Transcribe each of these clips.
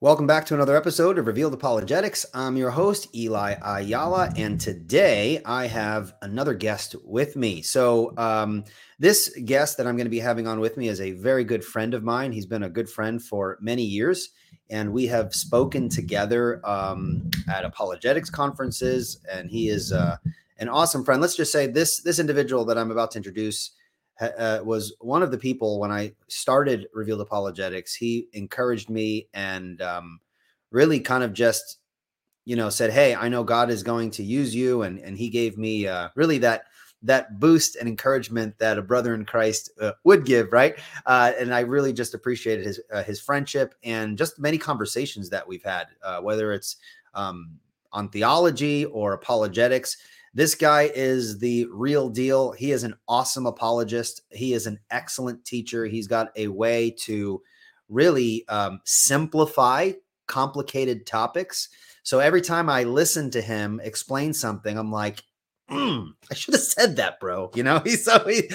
Welcome back to another episode of Revealed Apologetics. I'm your host, Eli Ayala, and today I have another guest with me. So, um, this guest that I'm going to be having on with me is a very good friend of mine. He's been a good friend for many years, and we have spoken together um, at apologetics conferences. And he is uh, an awesome friend. Let's just say this this individual that I'm about to introduce uh, was one of the people when I started Revealed Apologetics. He encouraged me and um, really kind of just, you know, said, "Hey, I know God is going to use you," and and he gave me uh, really that that boost and encouragement that a brother in Christ uh, would give, right? Uh, and I really just appreciated his uh, his friendship and just many conversations that we've had, uh, whether it's um, on theology or apologetics. This guy is the real deal. He is an awesome apologist. He is an excellent teacher. He's got a way to really um, simplify complicated topics. So every time I listen to him explain something, I'm like, mm, I should have said that, bro. You know, he's so he,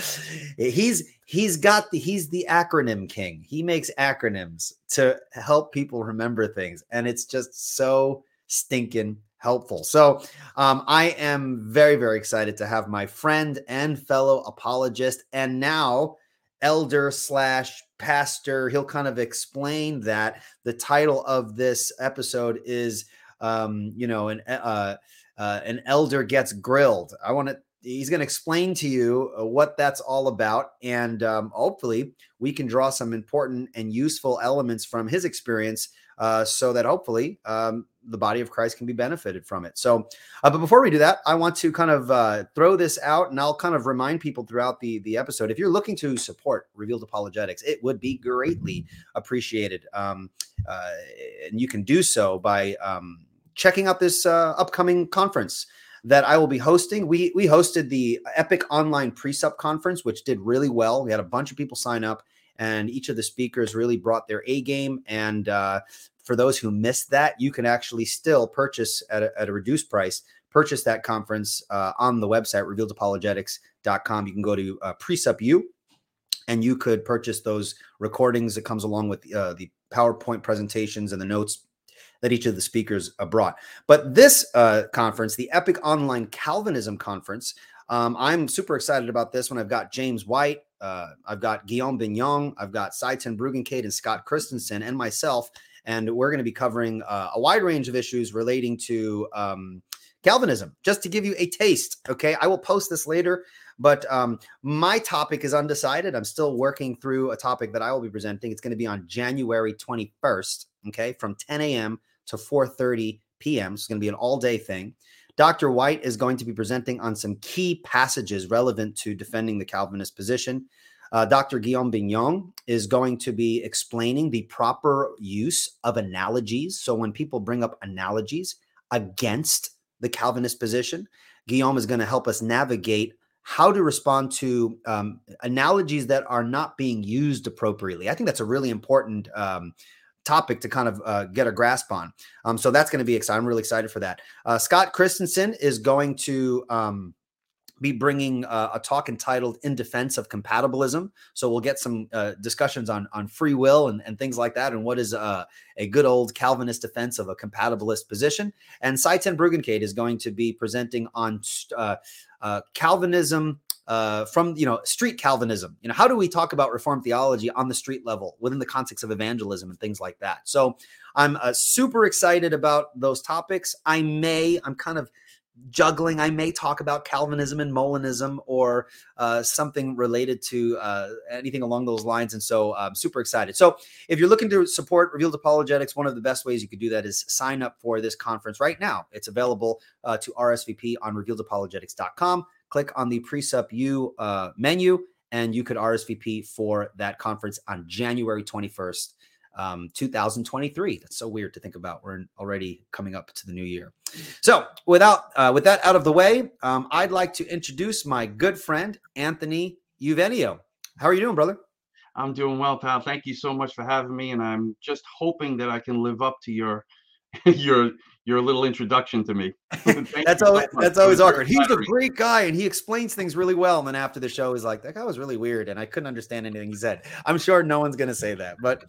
he's he's got the he's the acronym king. He makes acronyms to help people remember things, and it's just so stinking helpful. So um, I am very, very excited to have my friend and fellow apologist and now elder slash pastor. He'll kind of explain that the title of this episode is, um, you know, an uh, uh, an elder gets grilled. I want to. He's going to explain to you uh, what that's all about, and um, hopefully, we can draw some important and useful elements from his experience uh, so that hopefully um, the body of Christ can be benefited from it. So, uh, but before we do that, I want to kind of uh, throw this out, and I'll kind of remind people throughout the the episode. If you're looking to support Revealed Apologetics, it would be greatly appreciated, um, uh, and you can do so by um, checking out this uh, upcoming conference that I will be hosting. We we hosted the Epic Online Precept Conference, which did really well. We had a bunch of people sign up and each of the speakers really brought their A game. And uh, for those who missed that, you can actually still purchase at a, at a reduced price. Purchase that conference uh, on the website revealedapologetics.com. You can go to uh, Precept and you could purchase those recordings that comes along with uh, the PowerPoint presentations and the notes that each of the speakers uh, brought. But this uh, conference, the Epic Online Calvinism Conference, um, I'm super excited about this one. I've got James White, uh, I've got Guillaume Bignon, I've got Sye Ten Bruggencate and Scott Christensen, and myself. And we're going to be covering uh, a wide range of issues relating to um, Calvinism, just to give you a taste. Okay. I will post this later, but um, my topic is undecided. I'm still working through a topic that I will be presenting. It's going to be on January 21st. Okay. From 10 a.m. to 4:30 p.m. So it's going to be an all day thing. Dr. White is going to be presenting on some key passages relevant to defending the Calvinist position. Uh, Dr. Guillaume Bignon is going to be explaining the proper use of analogies. So when people bring up analogies against the Calvinist position, Guillaume is going to help us navigate how to respond to um, analogies that are not being used appropriately. I think that's a really important um, topic to kind of uh, get a grasp on. Um, so that's going to be exciting. I'm really excited for that. Uh, Scott Christensen is going to um, be bringing uh, a talk entitled "In Defense of Compatibilism." So we'll get some uh, discussions on on free will and, and things like that, and what is uh, a good old Calvinist defense of a compatibilist position. And Sye Ten Bruggencate is going to be presenting on uh, Calvinism uh, from you know street Calvinism. You know, how do we talk about Reformed theology on the street level within the context of evangelism and things like that? So I'm uh, super excited about those topics. I may, I'm kind of juggling. I may talk about Calvinism and Molinism or uh, something related to uh, anything along those lines. And so I'm super excited. So if you're looking to support Revealed Apologetics, one of the best ways you could do that is sign up for this conference right now. It's available uh, to RSVP on revealedapologetics.com click on the Precept U uh, menu, and you could RSVP for that conference on January 21st, um, 2023. That's so weird to think about. We're already coming up to the new year. So, without uh, with that out of the way, um, I'd like to introduce my good friend Anthony Eugenio. How are you doing, brother? I'm doing well, pal. Thank you so much for having me, and I'm just hoping that I can live up to your your your little introduction to me. that's always so that's always awkward. He's a great guy and he explains things really well. And then after the show, he's like, "That guy was really weird," and I couldn't understand anything he said. I'm sure no one's gonna say that, but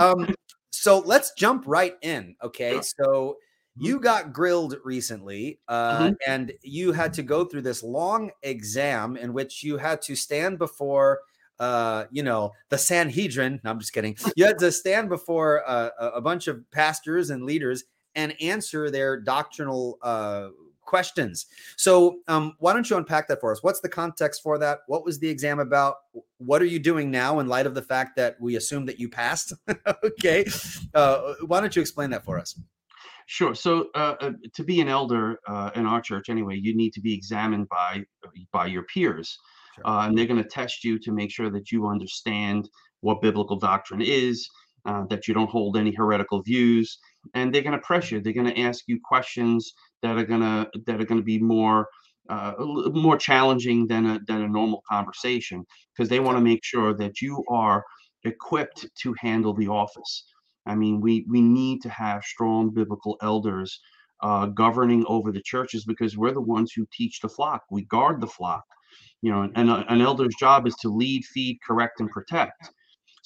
um, So let's jump right in. Okay. So you got grilled recently, uh, mm-hmm. and you had to go through this long exam in which you had to stand before uh, you know, the Sanhedrin. No, I'm just kidding. You had to stand before uh, a bunch of pastors and leaders and answer their doctrinal uh, questions. So, um, why don't you unpack that for us? What's the context for that? What was the exam about? What are you doing now in light of the fact that we assume that you passed? okay. Uh, why don't you explain that for us? Sure. So, uh, uh, to be an elder uh, in our church, anyway, you need to be examined by by your peers, sure. Uh, and they're going to test you to make sure that you understand what biblical doctrine is, uh, that you don't hold any heretical views, and they're going to press you. They're going to ask you questions that are going to that are going to be more uh, more challenging than a than a normal conversation because they want to make sure that you are equipped to handle the office. I mean, we we need to have strong biblical elders uh, governing over the churches because we're the ones who teach the flock. We guard the flock. You know, and, and an elder's job is to lead, feed, correct, and protect.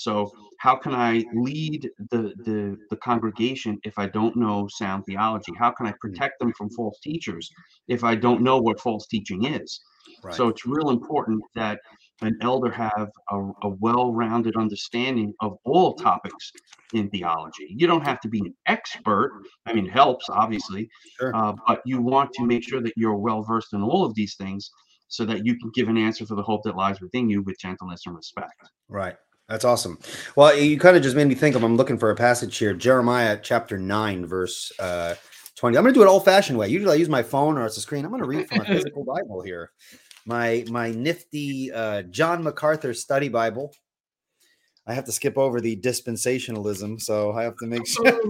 So how can I lead the, the, the congregation if I don't know sound theology? How can I hmm. protect them from false teachers if I don't know what false teaching is? Right. So it's real important that an elder have a, a well-rounded understanding of all topics in theology. You don't have to be an expert. I mean, it helps obviously, sure. uh, but you want to make sure that you're well versed in all of these things so that you can give an answer for the hope that lies within you with gentleness and respect. Right. That's awesome. Well, you kind of just made me think of. I'm looking for a passage here, Jeremiah chapter nine, verse uh, twenty. I'm going to do it old fashioned way. Usually, I use my phone or it's a screen. I'm going to read from a physical Bible here. My my nifty uh, John MacArthur Study Bible. I have to skip over the dispensationalism, so I have to make sure.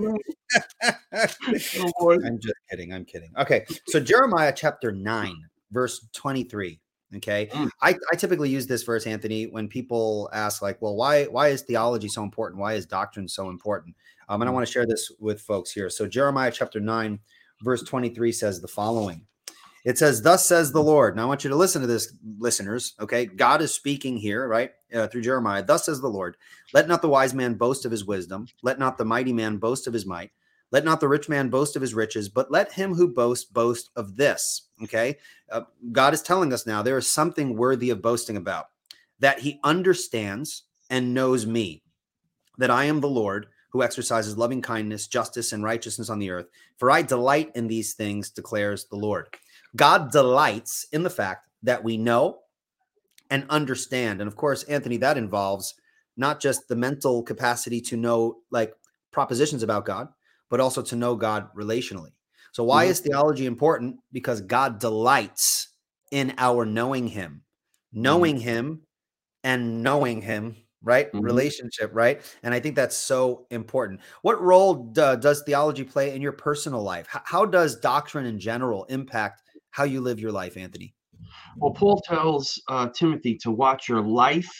oh, I'm just kidding. I'm kidding. Okay, so Jeremiah chapter nine, verse twenty-three. Okay. Mm. I, I typically use this verse, Anthony, when people ask, like, well, why why is theology so important? Why is doctrine so important? Um, and I mm. want to share this with folks here. So Jeremiah chapter 9, verse 23 says the following. It says, Thus says the Lord. Now I want you to listen to this, listeners. Okay. God is speaking here, right? Uh, through Jeremiah. Thus says the Lord, let not the wise man boast of his wisdom, let not the mighty man boast of his might let not the rich man boast of his riches, but let him who boasts boast of this. Okay. Uh, God is telling us now there is something worthy of boasting about that he understands and knows me, that I am the Lord who exercises loving kindness, justice, and righteousness on the earth. For I delight in these things, declares the Lord. God delights in the fact that we know and understand. And of course, Anthony, that involves not just the mental capacity to know like propositions about God, but also to know God relationally. So, why mm-hmm. is theology important? Because God delights in our knowing Him, knowing mm-hmm. Him and knowing Him, right? Mm-hmm. Relationship, right? And I think that's so important. What role d- does theology play in your personal life? H- how does doctrine in general impact how you live your life, Anthony? Well, Paul tells uh, Timothy to watch your life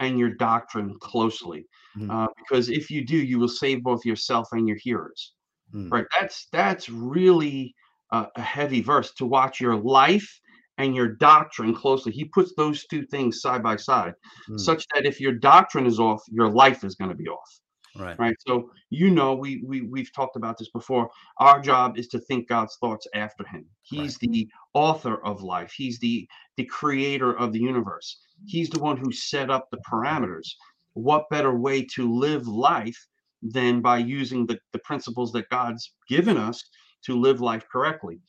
and your doctrine closely, mm-hmm. uh, because if you do, you will save both yourself and your hearers. Mm. Right. That's that's really a, a heavy verse to watch your life and your doctrine closely. He puts those two things side by side, mm. such that if your doctrine is off, your life is going to be off. Right. Right. So you know, we we we've talked about this before. Our job is to think God's thoughts after Him. He's right. the author of life. He's the the creator of the universe. He's the one who set up the parameters. What better way to live life than by using the, the principles that God's given us to live life correctly.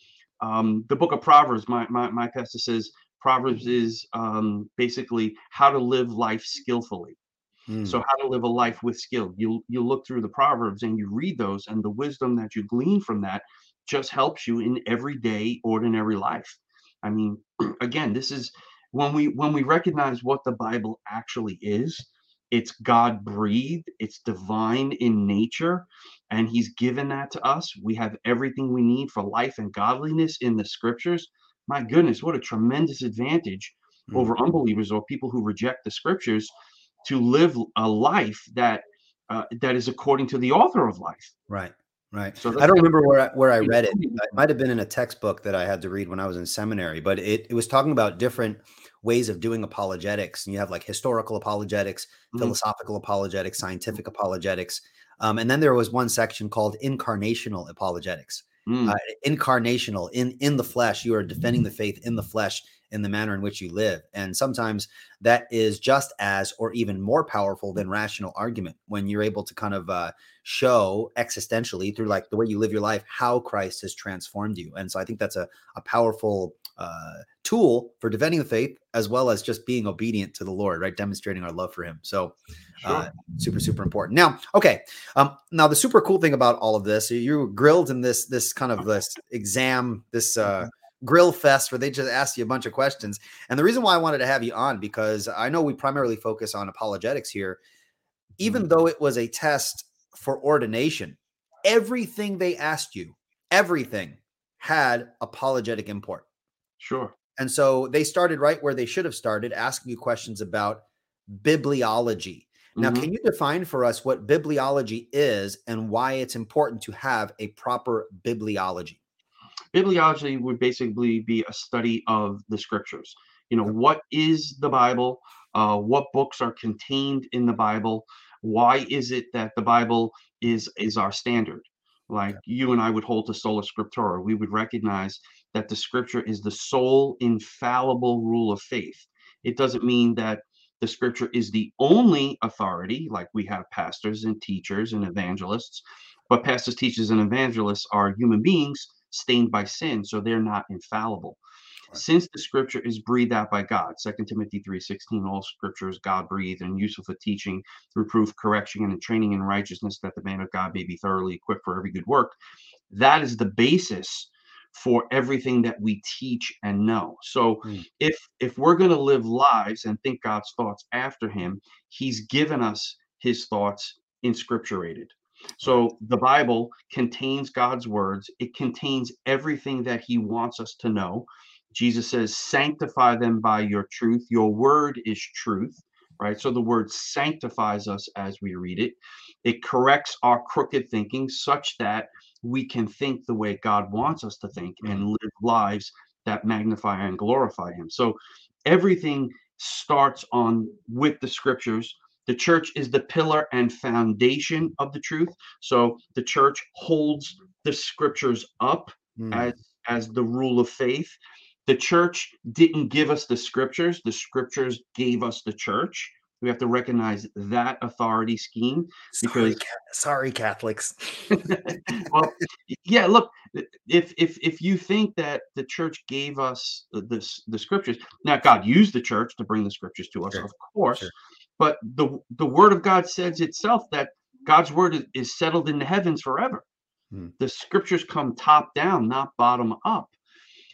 Um, the book of Proverbs, my, my, my pastor says, Proverbs is um, basically how to live life skillfully. Mm. So how to live a life with skill. You you look through the Proverbs and you read those, and the wisdom that you glean from that just helps you in everyday, ordinary life. I mean, again, this is when we when we recognize what the Bible actually is it's God breathed, it's divine in nature, and He's given that to us. We have everything we need for life and godliness in the scriptures. My goodness, what a tremendous advantage mm-hmm. over unbelievers or people who reject the scriptures to live a life that uh, that is according to the author of life. Right. Right. So I don't remember where I, where I read it. It might have been in a textbook that I had to read when I was in seminary, but it, it was talking about different ways of doing apologetics. And you have like historical apologetics, mm-hmm. philosophical apologetics, scientific apologetics. Um, and then there was one section called incarnational apologetics. Mm. Uh, incarnational in in the flesh, you are defending the faith in the flesh in the manner in which you live. And sometimes that is just as or even more powerful than rational argument when you're able to kind of uh, show existentially through like the way you live your life how Christ has transformed you. And so I think that's a, a powerful uh, tool for defending the faith as well as just being obedient to the Lord, right? Demonstrating our love for Him. So, uh, super, super important. Now, okay. Um, now the super cool thing about all of this, you were grilled in this this kind of this exam, this uh, mm-hmm grill fest where they just ask you a bunch of questions. And the reason why I wanted to have you on because I know we primarily focus on apologetics here. Even mm-hmm. though it was a test for ordination, everything they asked you, everything had apologetic import. Sure. And so they started right where they should have started, asking you questions about bibliology. Now, mm-hmm. can you define for us what bibliology is and why it's important to have a proper bibliology? bibliology would basically be a study of the scriptures. You know, what is the Bible? Uh, what books are contained in the Bible? Why is it that the Bible is is our standard? Like you and I would hold to sola scriptura, we would recognize that the scripture is the sole infallible rule of faith. It doesn't mean that the scripture is the only authority, like we have pastors and teachers and evangelists, but pastors, teachers, and evangelists are human beings stained by sin, so they're not infallible. Right. Since the scripture is breathed out by God, 2 Timothy 3:16, all scripture is God breathed and useful for teaching, reproof, correction, and training in righteousness, that the man of God may be thoroughly equipped for every good work. That is the basis for everything that we teach and know. So mm. if if we're going to live lives and think God's thoughts after him, he's given us his thoughts inscripturated. So the Bible contains God's words, it contains everything that He wants us to know. Jesus says, Sanctify them by your truth. Your word is truth, right? So the word sanctifies us as we read it. It corrects our crooked thinking such that we can think the way God wants us to think and mm. live lives that magnify and glorify Him. So everything starts on with the scriptures the church is the pillar and foundation of the truth. So the church holds the scriptures up mm. as as the rule of faith. The church didn't give us the scriptures, the scriptures gave us the church. We have to recognize that authority scheme because sorry, sorry Catholics. well, yeah, look, if if if you think that the church gave us this the scriptures, now God used the church to bring the scriptures to us, sure. of course. Sure. But the the word of God says itself that God's word is, settled in the heavens forever. Hmm. The scriptures come top down, not bottom up.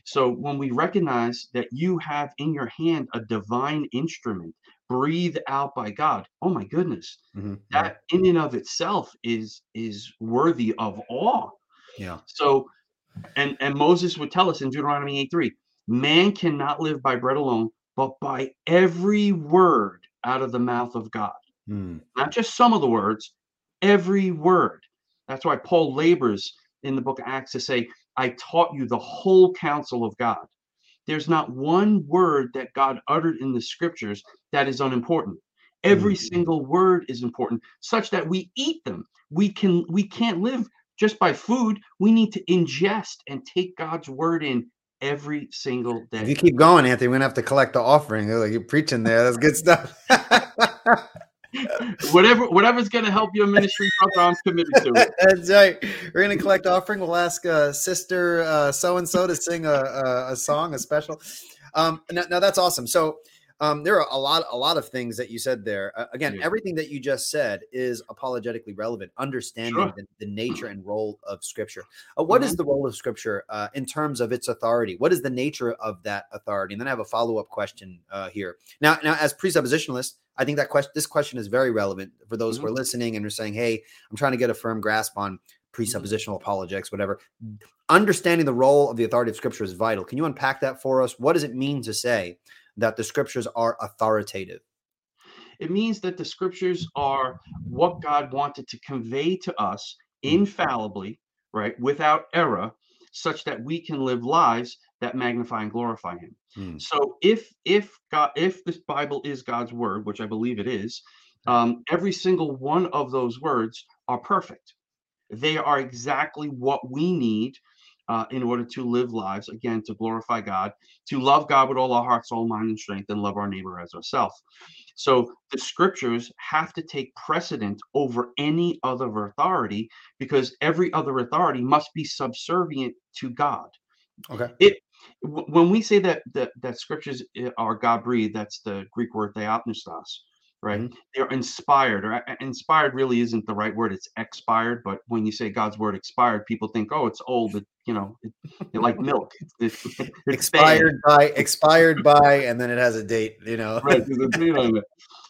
So when we recognize that you have in your hand a divine instrument breathed out by God, oh my goodness, mm-hmm. that in and of itself is is worthy of awe. Yeah. So and and Moses would tell us in Deuteronomy 8 3, man cannot live by bread alone, but by every word out of the mouth of God. Hmm. Not just some of the words, every word. That's why Paul labors in the book of Acts to say, I taught you the whole counsel of God. There's not one word that God uttered in the scriptures that is unimportant. Every mm-hmm. single word is important, such that we eat them. We can we can't live just by food. We need to ingest and take God's word in every single day. If you keep going, Anthony, we're gonna have to collect the offering. Like you're preaching there. That's good stuff. whatever, whatever's gonna help your ministry, brother, I'm committed to it. That's right. We're gonna collect offering. We'll ask uh, sister so and so to sing a, a, a, song, a special. Um, now, now that's awesome. So um, there are a lot, a lot of things that you said there. Uh, again, yeah. everything that you just said is apologetically relevant. Understanding sure. the, the, nature and role of Scripture. Uh, what mm-hmm. is the role of Scripture uh, in terms of its authority? What is the nature of that authority? And then I have a follow up question uh, here. Now, now as presuppositionalists, I think that question, this question is very relevant for those mm-hmm. who are listening and are saying, "Hey, I'm trying to get a firm grasp on." Mm-hmm. presuppositional apologetics, whatever. Understanding the role of the authority of Scripture is vital. Can you unpack that for us? What does it mean to say that the scriptures are authoritative? It means that the scriptures are what God wanted to convey to us hmm. infallibly, right, without error, such that we can live lives that magnify and glorify Him. Mm. So if if God if this Bible is God's word, which I believe it is, Um, every single one of those words are perfect. They are exactly what we need uh, in order to live lives, again, to glorify God, to love God with all our heart, soul, mind, and strength, and love our neighbor as ourselves. So the scriptures have to take precedent over any other authority because every other authority must be subservient to God. Okay. It when we say that that, that scriptures eh, are God breathed, that's the Greek word theopneustos right? Mm-hmm. They're inspired, or inspired really isn't the right word. It's expired. But when you say God's word expired, people think, oh, it's old. It, you know, it, it like milk. It's, it's expired by, expired by, and then it has a date. You know, right?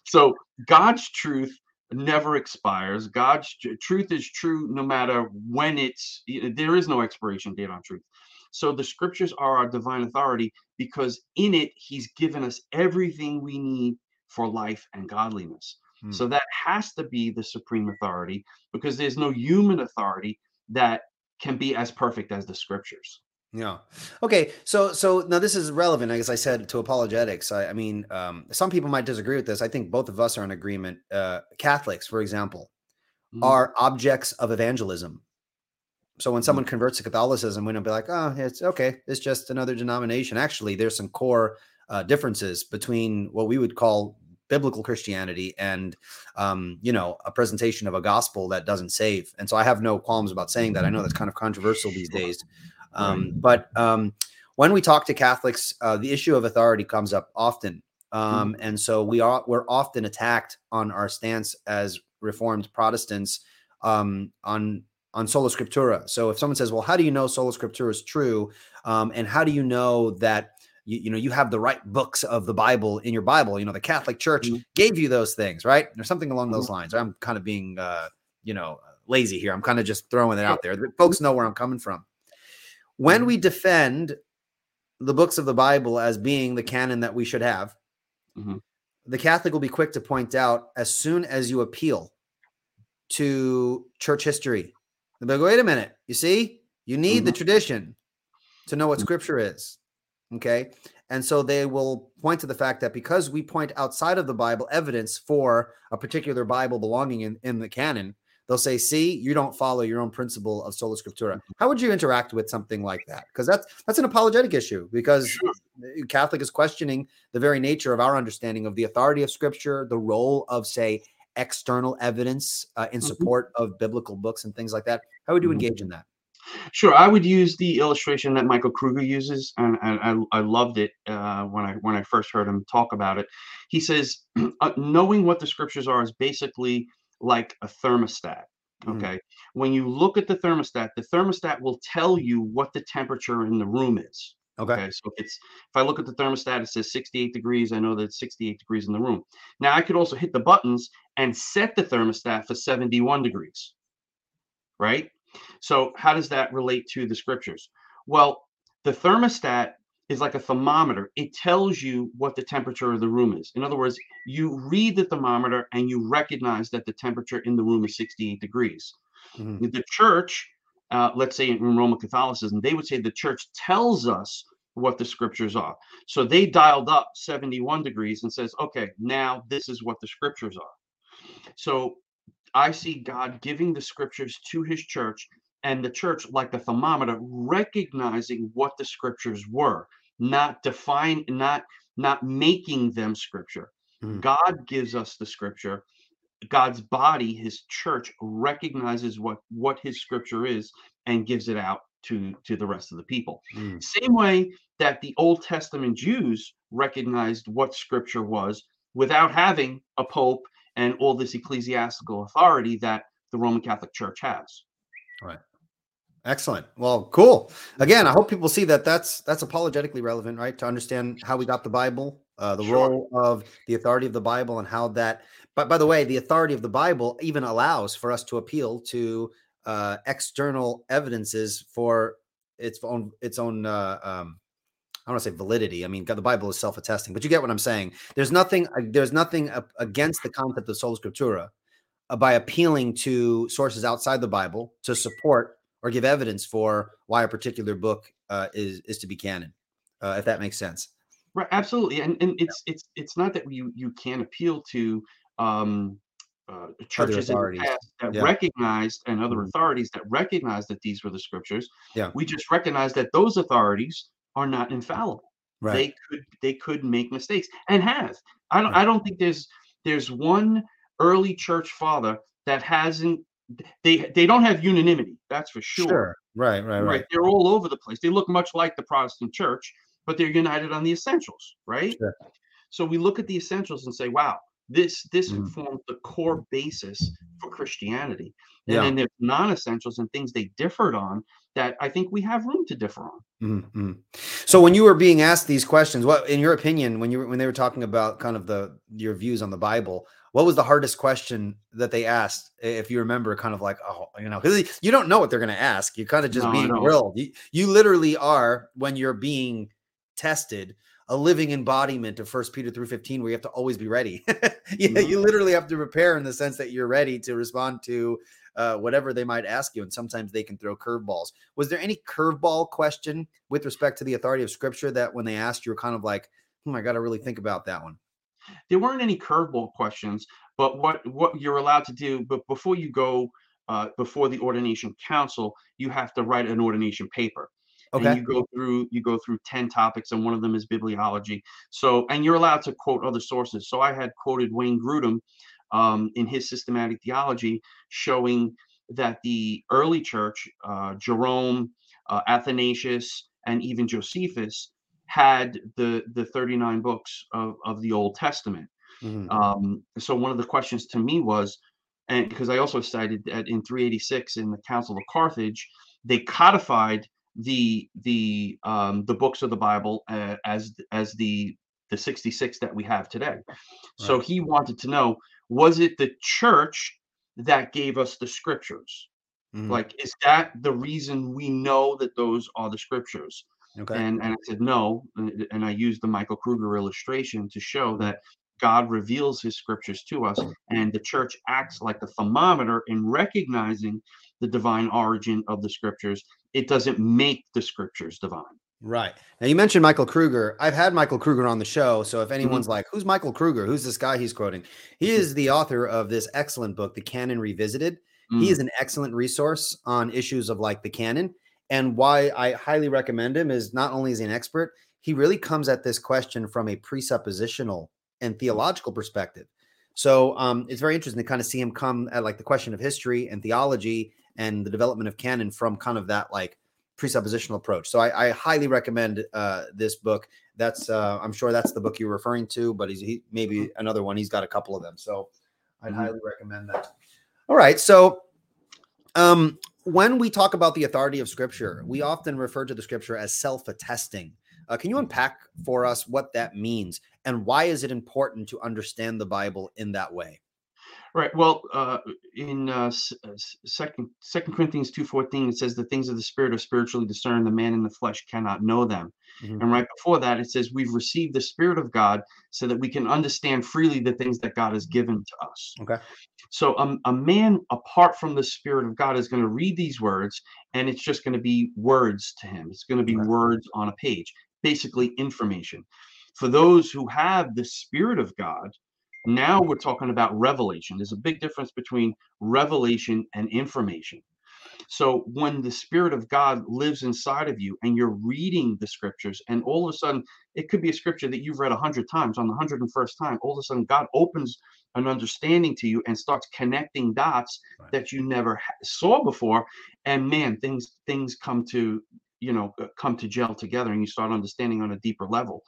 So God's truth never expires. God's truth is true no matter when it's. There is no expiration date on truth. So the scriptures are our divine authority because in it He's given us everything we need for life and godliness. Hmm. So that has to be the supreme authority because there's no human authority that can be as perfect as the scriptures. Yeah. Okay. So so now this is relevant, as I said, to apologetics. I, I mean, um, some people might disagree with this. I think both of us are in agreement. Uh, Catholics, for example, mm-hmm. are objects of evangelism. So when someone mm-hmm. converts to Catholicism, we don't be like, oh, it's okay. It's just another denomination. Actually, there's some core uh, differences between what we would call biblical Christianity and, um, you know, a presentation of a gospel that doesn't save. And so I have no qualms about saying that. I know that's kind of controversial these days. Um, but um, when we talk to Catholics, uh, the issue of authority comes up often. Um, mm-hmm. and so we are we're often attacked on our stance as Reformed Protestants um, on on sola scriptura. So if someone says, "Well, how do you know sola scriptura is true?" Um, and how do you know that you, you know you have the right books of the bible in your bible you know the catholic church mm-hmm. gave you those things right or something along those mm-hmm. lines i'm kind of being uh you know lazy here i'm kind of just throwing it out there folks know where i'm coming from when mm-hmm. we defend the books of the bible as being the canon that we should have mm-hmm. the catholic will be quick to point out as soon as you appeal to church history they'll go wait a minute you see you need the mm-hmm. tradition to know what mm-hmm. scripture is Okay. And so they will point to the fact that because we point outside of the Bible evidence for a particular Bible belonging in, in the canon, they'll say, see, you don't follow your own principle of sola scriptura. Mm-hmm. How would you interact with something like that? Because that's that's an apologetic issue because sure. Catholic is questioning the very nature of our understanding of the authority of scripture, the role of, say, external evidence uh, in mm-hmm. support mm-hmm. of biblical books and things like that. How would you mm-hmm. engage in that? Sure, I would use the illustration that Michael Kruger uses, and, and I, I loved it uh, when I when I first heard him talk about it. He says, uh, knowing what the scriptures are is basically like a thermostat. Mm. Okay, mm. when you look at the thermostat, the thermostat will tell you what the temperature in the room is. Okay. okay. So if it's if I look at the thermostat, it says 68 degrees. I know that it's 68 degrees in the room. Now I could also hit the buttons and set the thermostat for 71 degrees. Right? So, how does that relate to the scriptures? Well, the thermostat is like a thermometer. It tells you what the temperature of the room is. In other words, you read the thermometer and you recognize that the temperature in the room is 68 degrees. Mm-hmm. The church, uh, let's say in Roman Catholicism, they would say the church tells us what the scriptures are. So they dialed up 71 degrees and says, okay, now this is what the scriptures are. So I see God giving the scriptures to his church and the church, like the thermometer, recognizing what the scriptures were, not define, not not making them scripture. Mm. God gives us the scripture. God's body, his church, recognizes what what his scripture is and gives it out to to the rest of the people. Mm. Same way that the Old Testament Jews recognized what scripture was without having a pope and all this ecclesiastical authority that the Roman Catholic Church has. Right. Excellent. Well, cool. Again, I hope people see that that's that's apologetically relevant, right? To understand how we got the Bible, uh, the sure. role of the authority of the Bible, and how that. But by the way, the authority of the Bible even allows for us to appeal to uh, external evidences for its own its own uh, um, I don't want to say validity. I mean, God, the Bible is self-attesting, but you get what I'm saying. There's nothing. Uh, there's nothing against the concept of sola scriptura uh, by appealing to sources outside the Bible to support or give evidence for why a particular book uh, is is to be canon. Uh, if that makes sense. Right. Absolutely. And and it's it's it's not that you you can appeal to um, uh, churches in the past that yeah. recognized and other mm-hmm. authorities that recognized that these were the scriptures. Yeah. We just recognize that those authorities are not infallible. Right. They could they could make mistakes and have. I don't right. I don't think there's there's one early church father that hasn't they they don't have unanimity. That's for sure. Sure. Right, right, right. Right. They're all over the place. They look much like the Protestant church, but they're united on the essentials, right? Sure. So we look at the essentials and say, wow, this this mm. forms the core basis for Christianity. And yeah. then there's non-essentials and things they differed on that I think we have room to differ on. Mm-hmm. So when you were being asked these questions, what in your opinion, when you were, when they were talking about kind of the your views on the Bible, what was the hardest question that they asked? If you remember, kind of like, oh, you know, because you don't know what they're going to ask. You're kind of just no, being grilled. You, you literally are when you're being tested a living embodiment of first peter 3.15 where you have to always be ready. Yeah mm-hmm. you literally have to prepare in the sense that you're ready to respond to uh, whatever they might ask you and sometimes they can throw curveballs. Was there any curveball question with respect to the authority of scripture that when they asked you were kind of like hmm i gotta really think about that one there weren't any curveball questions but what what you're allowed to do but before you go uh, before the ordination council you have to write an ordination paper Okay. And you go through you go through 10 topics and one of them is bibliology. So and you're allowed to quote other sources. So I had quoted Wayne Grudem um, in his systematic theology showing that the early church, uh, Jerome, uh, Athanasius, and even Josephus had the the 39 books of, of the Old Testament. Mm-hmm. Um, so one of the questions to me was, and because I also cited that in 386 in the Council of Carthage, they codified the the um, the books of the Bible uh, as as the the 66 that we have today. Right. So he wanted to know was it the church that gave us the scriptures? Mm-hmm. Like is that the reason we know that those are the scriptures? Okay. And and I said no, and, and I used the Michael Kruger illustration to show that God reveals his scriptures to us, and the church acts like the thermometer in recognizing the divine origin of the scriptures it doesn't make the scriptures divine. Right. Now you mentioned Michael Kruger. I've had Michael Kruger on the show. So if anyone's mm-hmm. like, who's Michael Kruger? Who's this guy he's quoting? He is the author of this excellent book, The Canon Revisited. Mm-hmm. He is an excellent resource on issues of like the canon. And why I highly recommend him is not only is he an expert, he really comes at this question from a presuppositional and theological perspective. So um, it's very interesting to kind of see him come at like the question of history and theology and the development of canon from kind of that like presuppositional approach. So I, I highly recommend uh, this book. That's uh, I'm sure that's the book you're referring to, but he's he, maybe mm-hmm. another one. He's got a couple of them, so I'd mm-hmm. highly recommend that. All right, so um, when we talk about the authority of Scripture, we often refer to the Scripture as self-attesting. Uh, can you unpack for us what that means and why is it important to understand the Bible in that way? Right. Well, uh, in uh, uh second Second Corinthians two fourteen, it says the things of the spirit are spiritually discerned. The man in the flesh cannot know them. Mm-hmm. And right before that, it says we've received the spirit of God so that we can understand freely the things that God has given to us. Okay. So um, a man apart from the spirit of God is going to read these words, and it's just going to be words to him. It's going to be right. words on a page, basically information. For those who have the spirit of God, now we're talking about revelation. There's a big difference between revelation and information. So when the Spirit of God lives inside of you and you're reading the scriptures, and all of a sudden it could be a scripture that you've read a hundred times on the hundred and first time, all of a sudden God opens an understanding to you and starts connecting dots right. that you never saw before, and man, things things come to you know come to gel together, and you start understanding on a deeper level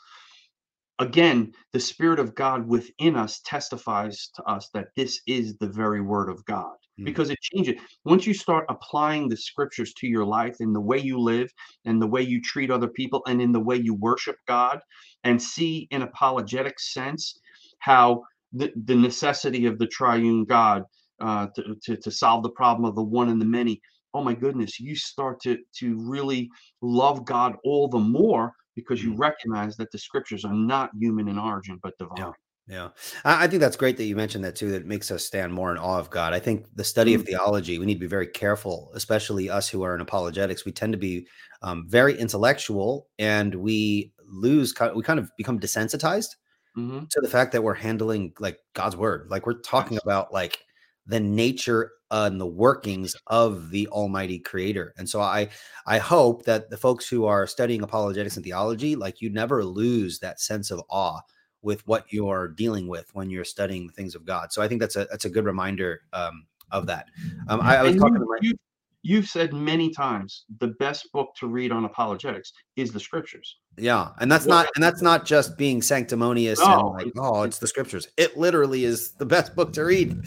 again, the Spirit of God within us testifies to us that this is the very Word of God mm. because it changes. Once you start applying the scriptures to your life in the way you live and the way you treat other people and in the way you worship God and see in apologetic sense how the, the necessity of the triune God uh, to, to, to solve the problem of the one and the many. Oh my goodness, you start to to really love God all the more because you mm-hmm. recognize that the scriptures are not human in origin but divine. Yeah. Yeah. I think that's great that you mentioned that too. That makes us stand more in awe of God. I think the study of theology, we need to be very careful, especially us who are in apologetics. We tend to be um, very intellectual and we lose, we kind of become desensitized mm-hmm. to the fact that we're handling like God's word. Like we're talking about like the nature and the workings of the almighty creator. And so i i hope that the folks who are studying apologetics and theology like you never lose that sense of awe with what you're dealing with when you're studying the things of god. So i think that's a that's a good reminder um, of that. Um, I, I, was and talking you, to my you've said many times the best book to read on apologetics is the scriptures. Yeah and that's not and that's not just being sanctimonious and No, like it's- oh it's the scriptures. It literally is the best book to read.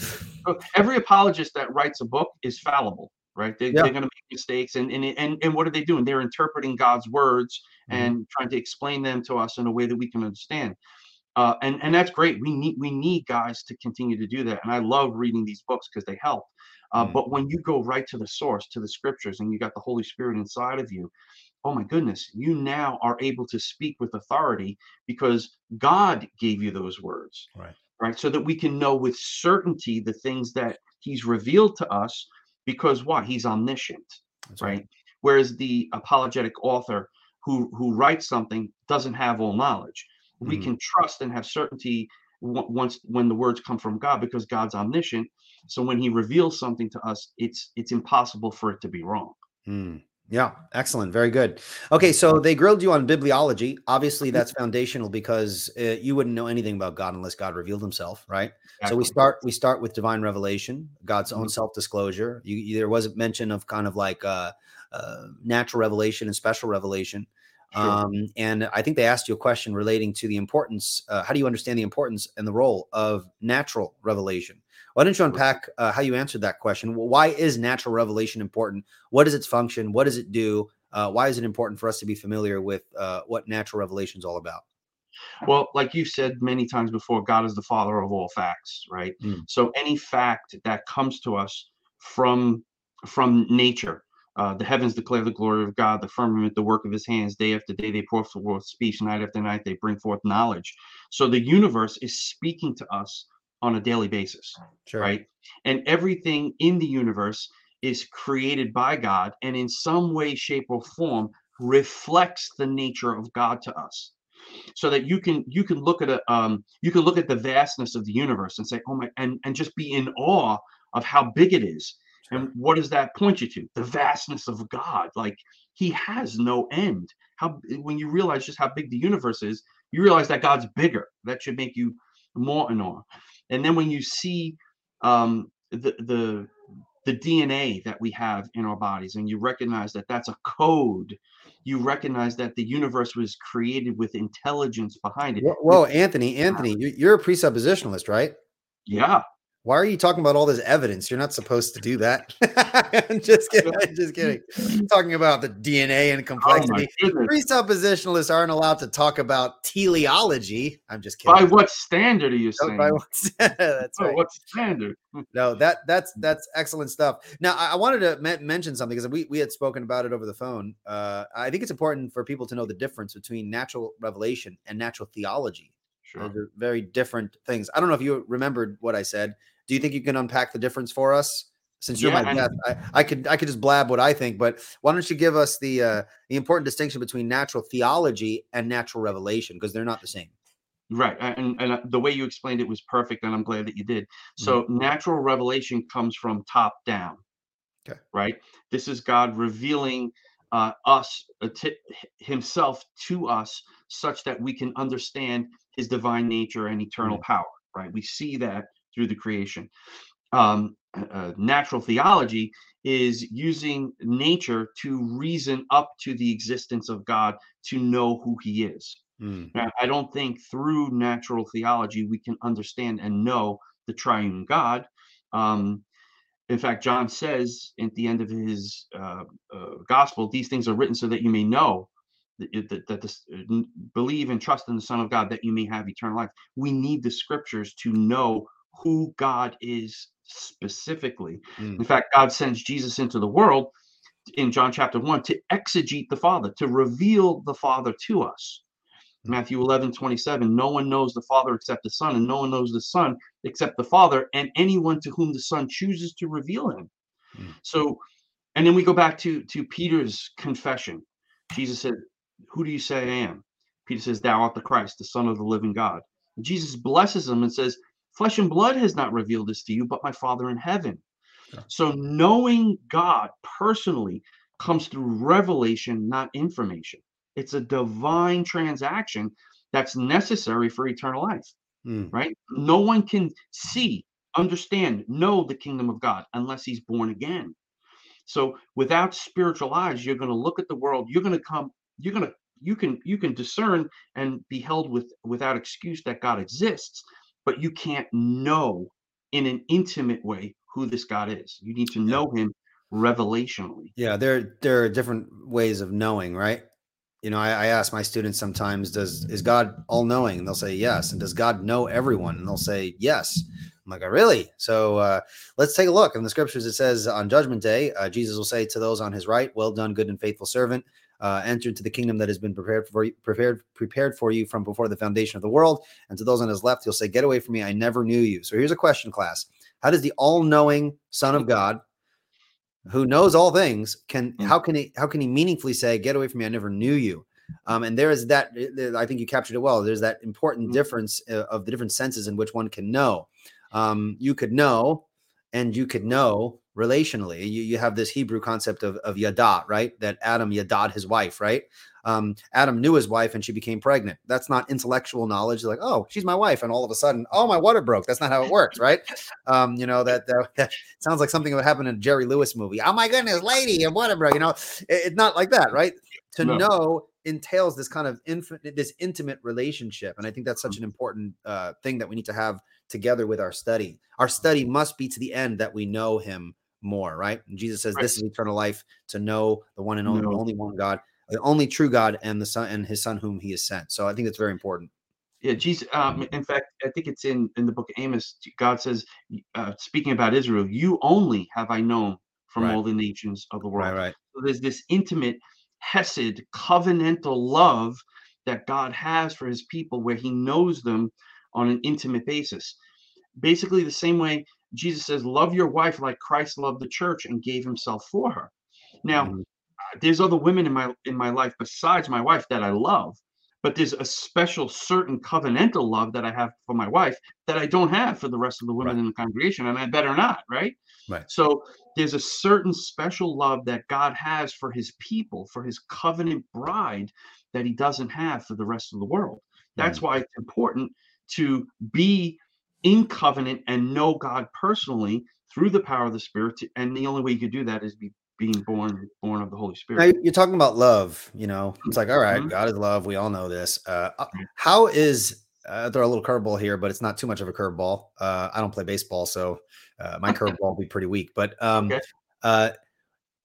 Every apologist that writes a book is fallible right? They, Yeah. they're going to make mistakes and, and and and what are they doing? They're interpreting god's words Mhm. and trying to explain them to us in a way that we can understand. Uh, and and that's great. We need we need guys to continue to do that and i love reading these books because they help uh, Mm. but when you go right to the source to the scriptures and you got the holy spirit inside of you oh my goodness you now are able to speak with authority because god gave you those words Right. right so that we can know with certainty the things that he's revealed to us because what he's omniscient That's right whereas the apologetic author who who writes something doesn't have all knowledge we Mhm. can trust and have certainty once when the words come from god because god's omniscient so when he reveals something to us it's it's impossible for it to be wrong Mm. Yeah, excellent. Very good. Okay, so they grilled you on bibliology. Obviously, that's foundational because uh, you wouldn't know anything about God unless God revealed Himself, right? So we start we start with divine revelation, God's own Mhm. self disclosure. You, you- there was a mention of kind of like uh, uh, natural revelation and special revelation. Sure. Um, and I think they asked you a question relating to the importance. Uh, how do you understand the importance and the role of natural revelation? Why don't you unpack uh, how you answered that question? Why is natural revelation important? What is its function? What does it do? Uh, why is it important for us to be familiar with uh, what natural revelation is all about? Well, like you've said many times before, God is the father of all facts, right? Mm. So any fact that comes to us from from nature, uh, the heavens declare the glory of God, the firmament the work of His hands. Day after day, they pour forth speech. Night after night, they bring forth knowledge. So the universe is speaking to us on a daily basis Sure. right? And everything in the universe is created by God and in some way, shape, or form reflects the nature of God to us. So that you can you can look at a um you can look at the vastness of the universe and say, oh my, and and just be in awe of how big it is. And what does that point you to? The vastness of God. Like he has no end. How when you realize just how big the universe is, you realize that God's bigger. That should make you more in awe. And then when you see um, the the the DNA that we have in our bodies, and you recognize that that's a code. You recognize that the universe was created with intelligence behind it. Whoa, whoa, Anthony, Anthony, you're a presuppositionalist, right? Yeah, Why are you talking about all this evidence? You're not supposed to do that. I'm just kidding. I'm just kidding. talking about the DNA and oh complexity. goodness. Presuppositionalists aren't allowed to talk about teleology. I'm just kidding. By what standard are you Oh, saying? by what- That's By right. what standard? No, that that's that's excellent stuff. Now, I, I wanted to me- mention something because we we had spoken about it over the phone. Uh, I think it's important for people to know the difference between natural revelation and natural theology. Sure. Those are very different things. I don't know if you remembered what I said. Do you think you can unpack the difference for us? Since you're Yeah, my guest, I, I could I could just blab what I think, but why don't you give us the uh, the important distinction between natural theology and natural revelation because they're not the same. Right. And, and uh, the way you explained it was perfect, and I'm glad that you did. So, natural revelation comes from top down. Okay. Right. This is God revealing uh, us, uh, to, Himself to us, such that we can understand His divine nature and eternal power. Right. We see that through the creation. Um, uh, natural theology is using nature to reason up to the existence of God to know who He is. Mm, Now, I don't think through natural theology we can understand and know the triune God. Um, in fact, John says at the end of his uh, uh, gospel, these things are written so that you may know that, that, that this, uh, believe and trust in the Son of God that you may have eternal life. We need the scriptures to know who God is specifically. mm, In fact, God sends Jesus into the world in John chapter 1 to exegete the Father, to reveal the Father to us. Matthew 11, 27, no one knows the Father except the Son, and no one knows the Son except the Father, and anyone to whom the Son chooses to reveal him. Mm. So, and then we go back to, to Peter's confession. Jesus said, Who do you say I am? Peter says, Thou art the Christ, the Son of the living God. Jesus blesses him and says, Flesh and blood has not revealed this to you, but my Father in heaven. So knowing God personally comes through revelation, not information. It's a divine transaction that's necessary for eternal life, mm. right? No one can see, understand, know the kingdom of God unless he's born again. So without spiritual eyes, you're going to look at the world, you're going to come, you're to you can you can discern and be held with without excuse that God exists, but you can't know in an intimate way who this God is. You need to know him revelationally. Yeah, there there are different ways of knowing, right? You know, I, I ask my students sometimes, does is God all knowing? And they'll say yes. And does God know everyone? And they'll say yes. I'm like, oh, really? So uh, let's take a look. In the scriptures, it says on Judgment Day, uh, Jesus will say to those on his right, "Well done, good and faithful servant. Uh, enter into the kingdom that has been prepared for you, prepared prepared for you from before the foundation of the world." And to those on his left, he'll say, "Get away from me! I never knew you." So here's a question, class: How does the all-knowing Son of God, who knows all things, can mm. how can he how can he meaningfully say, "Get away from me! I never knew you"? Um, and there is that. I think you captured it well. There's that important mm-hmm. difference uh, of the different senses in which one can know. Um, you could know, and you could know relationally. You, you have this Hebrew concept of, of yadat, right? That Adam yadat his wife, right? Um, Adam knew his wife and she became pregnant. That's not intellectual knowledge. Like, oh, she's my wife, and all of a sudden, oh, my water broke. That's not how it works, right? Um, you know that, that, that sounds like something that would happen in a Jerry Lewis movie. Oh my goodness, lady, and water broke. You know, it, it's not like that, right? To no. know entails this kind of infinite, this intimate relationship, and I think that's such an important uh, thing that we need to have together with our study. Our study must be to the end that we know Him more, right? And Jesus says, right. "This is eternal life to know the one and only, no. only one God, the only true God, and the Son and His Son whom He has sent." So I think that's very important. Yeah, Jesus. Um, in fact, I think it's in in the book of Amos. God says, uh, speaking about Israel, "You only have I known from right. all the nations of the world." Right, right. So there's this intimate Hesed covenantal love that God has for His people, where He knows them on an intimate basis. Basically, the same way Jesus says, Love your wife like Christ loved the church and gave himself for her. Now, mm-hmm. there's other women in my in my life besides my wife that I love, but there's a special certain covenantal love that I have for my wife that I don't have for the rest of the women right. in the congregation, and I better not, right? Right. So there's a certain special love that God has for his people, for his covenant bride, that he doesn't have for the rest of the world. That's right. why it's important to be in covenant and know God personally through the power of the Spirit. And the only way you could do that is be being born born of the Holy Spirit. Now, you're talking about love. You know, it's like, all right, mm-hmm. God is love. We all know this. Uh, uh how is uh, throw a little curveball here, but it's not too much of a curveball. Uh, I don't play baseball, so uh, my curveball will be pretty weak. But um, okay. uh,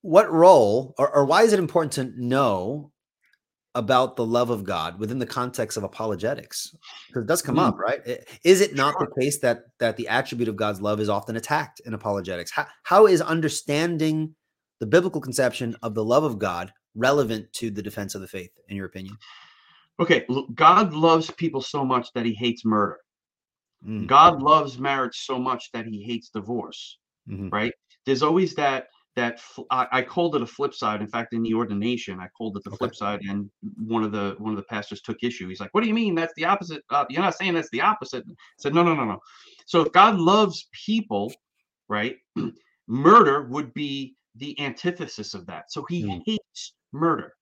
what role or, or why is it important to know about the love of God within the context of apologetics? Because it does come mm. up, right? Is it not sure. the case that that the attribute of God's love is often attacked in apologetics? How, how is understanding the biblical conception of the love of God relevant to the defense of the faith, in your opinion? Okay, God loves people so much that he hates murder. Mm. God loves marriage so much that he hates divorce, mm-hmm. right? There's always that that I, I, called it a flip side. In fact, in the ordination, I called it the okay. flip side, and one of the one of the pastors took issue. He's like, "What do you mean? That's the opposite? Uh, you're not saying that's the opposite." I said, "No, no, no, no. So if God loves people, right, murder would be the antithesis of that. So He mm. hates murder,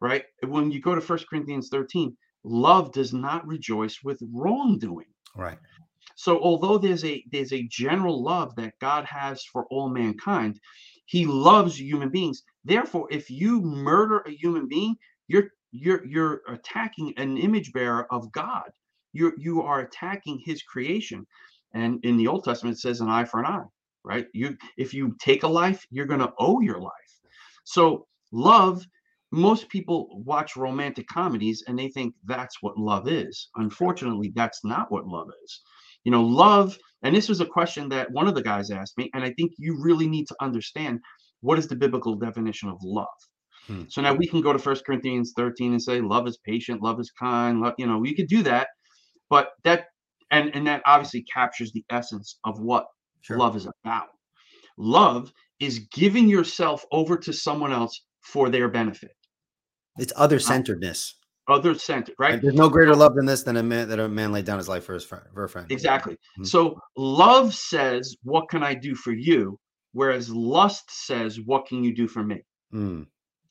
right? When you go to First Corinthians 13, love does not rejoice with wrongdoing, right? So although there's a there's a general love that God has for all mankind, he loves human beings. Therefore, if you murder a human being, you're you're you're attacking an image bearer of God. You you are attacking his creation. And in the Old Testament, it says an eye for an eye, right? You if you take a life, you're gonna owe your life. So love, most people watch romantic comedies and they think that's what love is. Unfortunately, that's not what love is. You know, love and this was a question that one of the guys asked me, and I think you really need to understand what is the biblical definition of love. Hmm. So now we can go to First Corinthians 13 and say love is patient, love is kind, love, you know, we could do that, but that and and that obviously captures the essence of what sure. love is about. Love is giving yourself over to someone else for their benefit. It's other centeredness. Other centered, right? And there's no greater love than this than a man that a man laid down his life for his friend, for a friend. Exactly. Mm-hmm. So love says, "What can I do for you?" Whereas lust says, "What can you do for me?" Mm.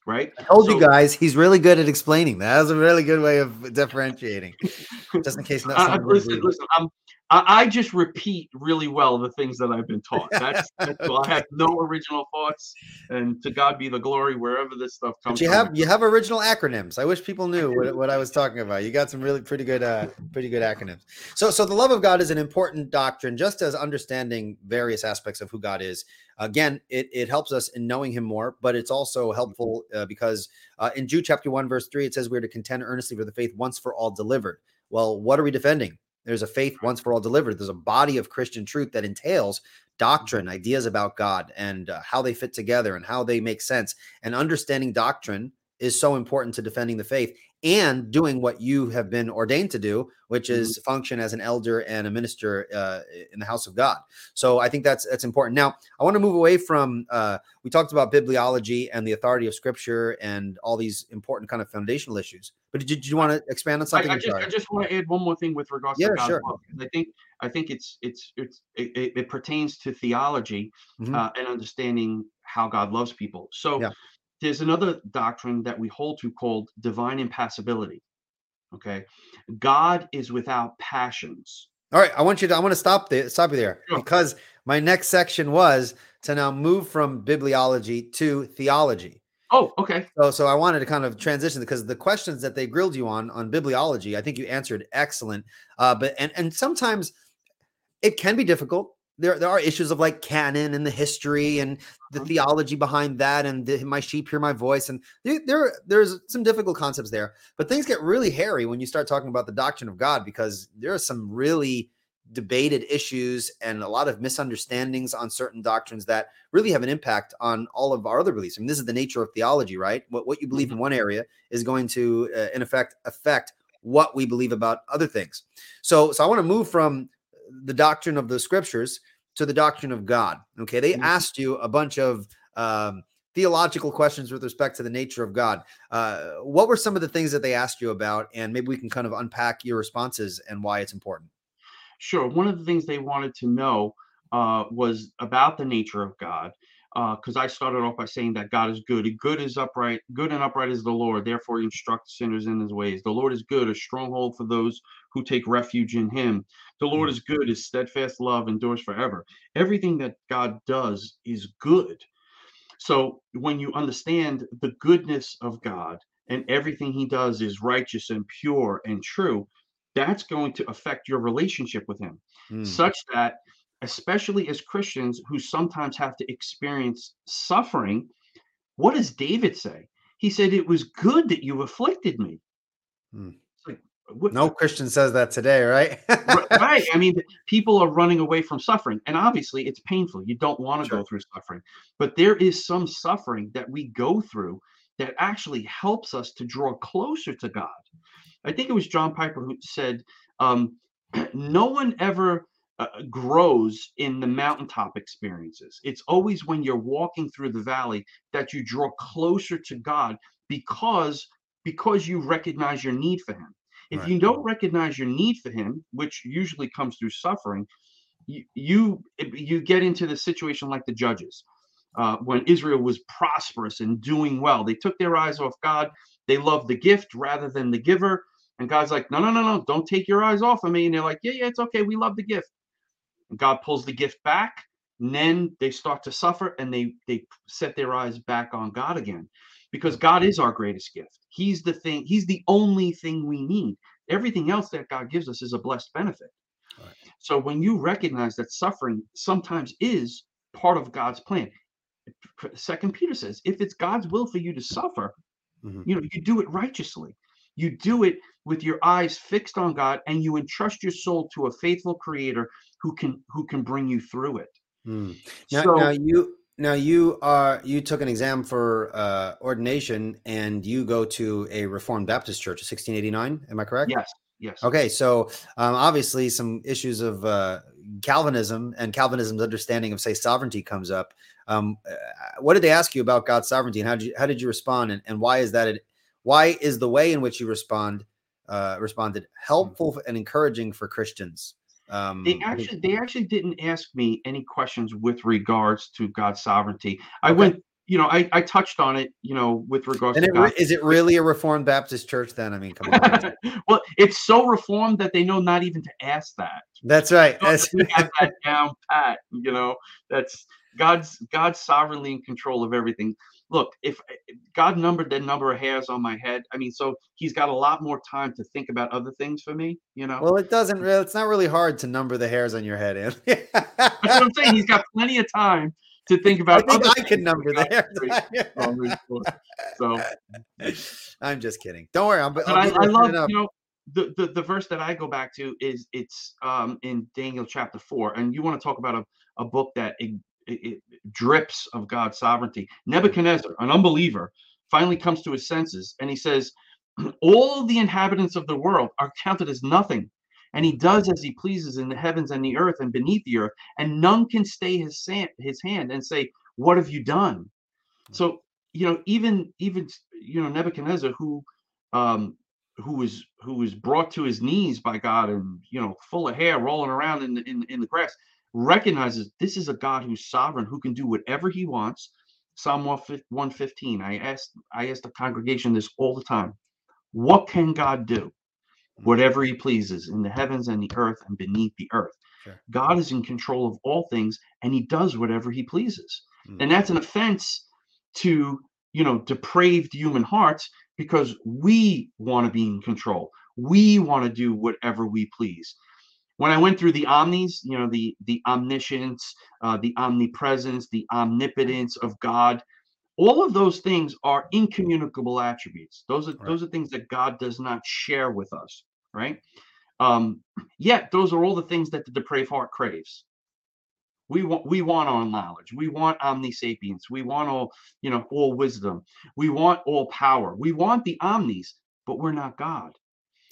Right. I told so, you guys, he's really good at explaining. That was a really good way of differentiating. Just in case. Not uh, listen, listen. I'm I, I, just repeat really well the things that I've been taught. That's, that's I have no original thoughts, and to God be the glory wherever this stuff comes. But you from. have you have original acronyms. I wish people knew what, what I was talking about. You got some really pretty good uh, pretty good acronyms. So so the love of God is an important doctrine, just as understanding various aspects of who God is. Again, it, it helps us in knowing Him more, but it's also helpful uh, because uh, in Jude chapter one verse three it says we're to contend earnestly for the faith once for all delivered. Well, what are we defending? There's a faith once for all delivered. There's a body of Christian truth that entails doctrine, mm-hmm. ideas about God, and uh, how they fit together and how they make sense. And understanding doctrine is so important to defending the faith and doing what you have been ordained to do, which mm-hmm. is function as an elder and a minister uh, in the house of God. So I think that's that's important. Now I want to move away from. Uh, we talked about bibliology and the authority of Scripture and all these important kind of foundational issues. But did you, did you want to expand on something? I, I, just, I, just, want to add one more thing with regards yeah, to God's sure. love. I think I think it's it's it's it, it pertains to theology mm-hmm. uh, and understanding how God loves people. So. Yeah there's another doctrine that we hold to called divine impassibility. Okay. God is without passions. All right. I want you to, I want to stop there, stop you there sure. because my next section was to now move from bibliology to theology. Oh, okay. So, so I wanted to kind of transition because the questions that they grilled you on on bibliology, I think you answered excellent. Uh, but and and sometimes it can be difficult there there are issues of like canon and the history and the uh-huh. theology behind that and the, my sheep hear my voice and there there's some difficult concepts there but things get really hairy when you start talking about the doctrine of god because there are some really debated issues and a lot of misunderstandings on certain doctrines that really have an impact on all of our other beliefs. I mean, this is the nature of theology, right? What, what you believe mm-hmm. in one area is going to, uh, in effect, affect what we believe about other things. So, so I want to move from the doctrine of the scriptures to the doctrine of God. Okay, they mm-hmm. asked you a bunch of um, theological questions with respect to the nature of God. Uh, what were some of the things that they asked you about, and maybe we can kind of unpack your responses and why it's important. Sure. One of the things they wanted to know uh, was about the nature of God because uh, I started off by saying that God is good. Good is upright. Good and upright is the Lord. Therefore, he instructs sinners in his ways. The Lord is good, a stronghold for those who take refuge in him. The Lord mm. is good. His steadfast love endures forever. Everything that God does is good. So when you understand the goodness of God and everything he does is righteous and pure and true, that's going to affect your relationship with him, mm. such that especially as Christians who sometimes have to experience suffering, what does David say? He said, It was good that you afflicted me. Hmm. No Christian says that today, right? right. I mean, people are running away from suffering. And obviously, it's painful. You don't want to sure. go through suffering. But there is some suffering that we go through that actually helps us to draw closer to God. I think it was John Piper who said, um, No one ever uh, grows in the mountaintop experiences. It's always when you're walking through the valley that you draw closer to God because because you recognize your need for him. If right. you don't recognize your need for him, which usually comes through suffering, you you, you get into the situation like the judges. Uh, when Israel was prosperous and doing well, they took their eyes off God. They loved the gift rather than the giver. And God's like, no, no, no, no, don't take your eyes off of me. And they're like, yeah, yeah, it's okay. We love the gift. God pulls the gift back, and then they start to suffer and they they set their eyes back on God again. Because God is our greatest gift. He's the thing, He's the only thing we need. Everything else that God gives us is a blessed benefit. Right. So when you recognize that suffering sometimes is part of God's plan, Second Peter says, if it's God's will for you to suffer, mm-hmm. you know, you do it righteously. You do it with your eyes fixed on God and you entrust your soul to a faithful creator who can who can bring you through it. Hmm. Now, so, now you now you are you took an exam for uh, ordination and you go to a Reformed Baptist church, 1689. Am I correct? Yes. Yes. Okay, so um, obviously some issues of uh, Calvinism and Calvinism's understanding of say sovereignty comes up. Um, uh, what did they ask you about God's sovereignty, and how did you how did you respond, and, and why is that It, Why is the way in which you respond uh, responded helpful and encouraging for Christians? Um, they actually they actually didn't ask me any questions with regards to God's sovereignty. I okay. went, you know, I, I touched on it, you know, with regards and to God. Is it really a Reformed Baptist church then? I mean, come on. well, it's so reformed that they know not even to ask that. That's right. That's that down pat. You know, that's God's God's sovereignly in control of everything look, if, if God numbered the number of hairs on my head, I mean, so He's got a lot more time to think about other things for me. You know. Well, it doesn't really. It's not really hard to number the hairs on your head. In. That's what I'm saying. He's got plenty of time to think about. I think I can number the hairs. so, I'm just kidding. Don't worry. I'm, but I, I love you know. The, the, the verse that I go back to is it's um, in Daniel chapter four, and you want to talk about a, a book that it, it drips of God's sovereignty. Nebuchadnezzar, an unbeliever, finally comes to his senses and he says, All the inhabitants of the world are counted as nothing. And he does as he pleases in the heavens and the earth and beneath the earth, and none can stay his, his hand and say, What have you done? So, you know, even even you know, Nebuchadnezzar, who um who was who was brought to his knees by God and you know, full of hair rolling around in the in, in the grass, recognizes this is a God who's sovereign, who can do whatever he wants. Psalm 115. I asked I ask the congregation this all the time. What can God do? Whatever he pleases in the heavens and the earth and beneath the earth. Sure. God is in control of all things and he does whatever he pleases. Mm. And that's an offense to, you know, depraved human hearts because we want to be in control. We want to do whatever we please when I went through the omnis, you know, the the omniscience, uh, the omnipresence, the omnipotence of God, all of those things are incommunicable attributes. Those are right. those are things that God does not share with us, right? Um, yet those are all the things that the depraved heart craves. We want we want all knowledge. We want omnisapience. We want all you know all wisdom. We want all power. We want the omnis, but we're not God.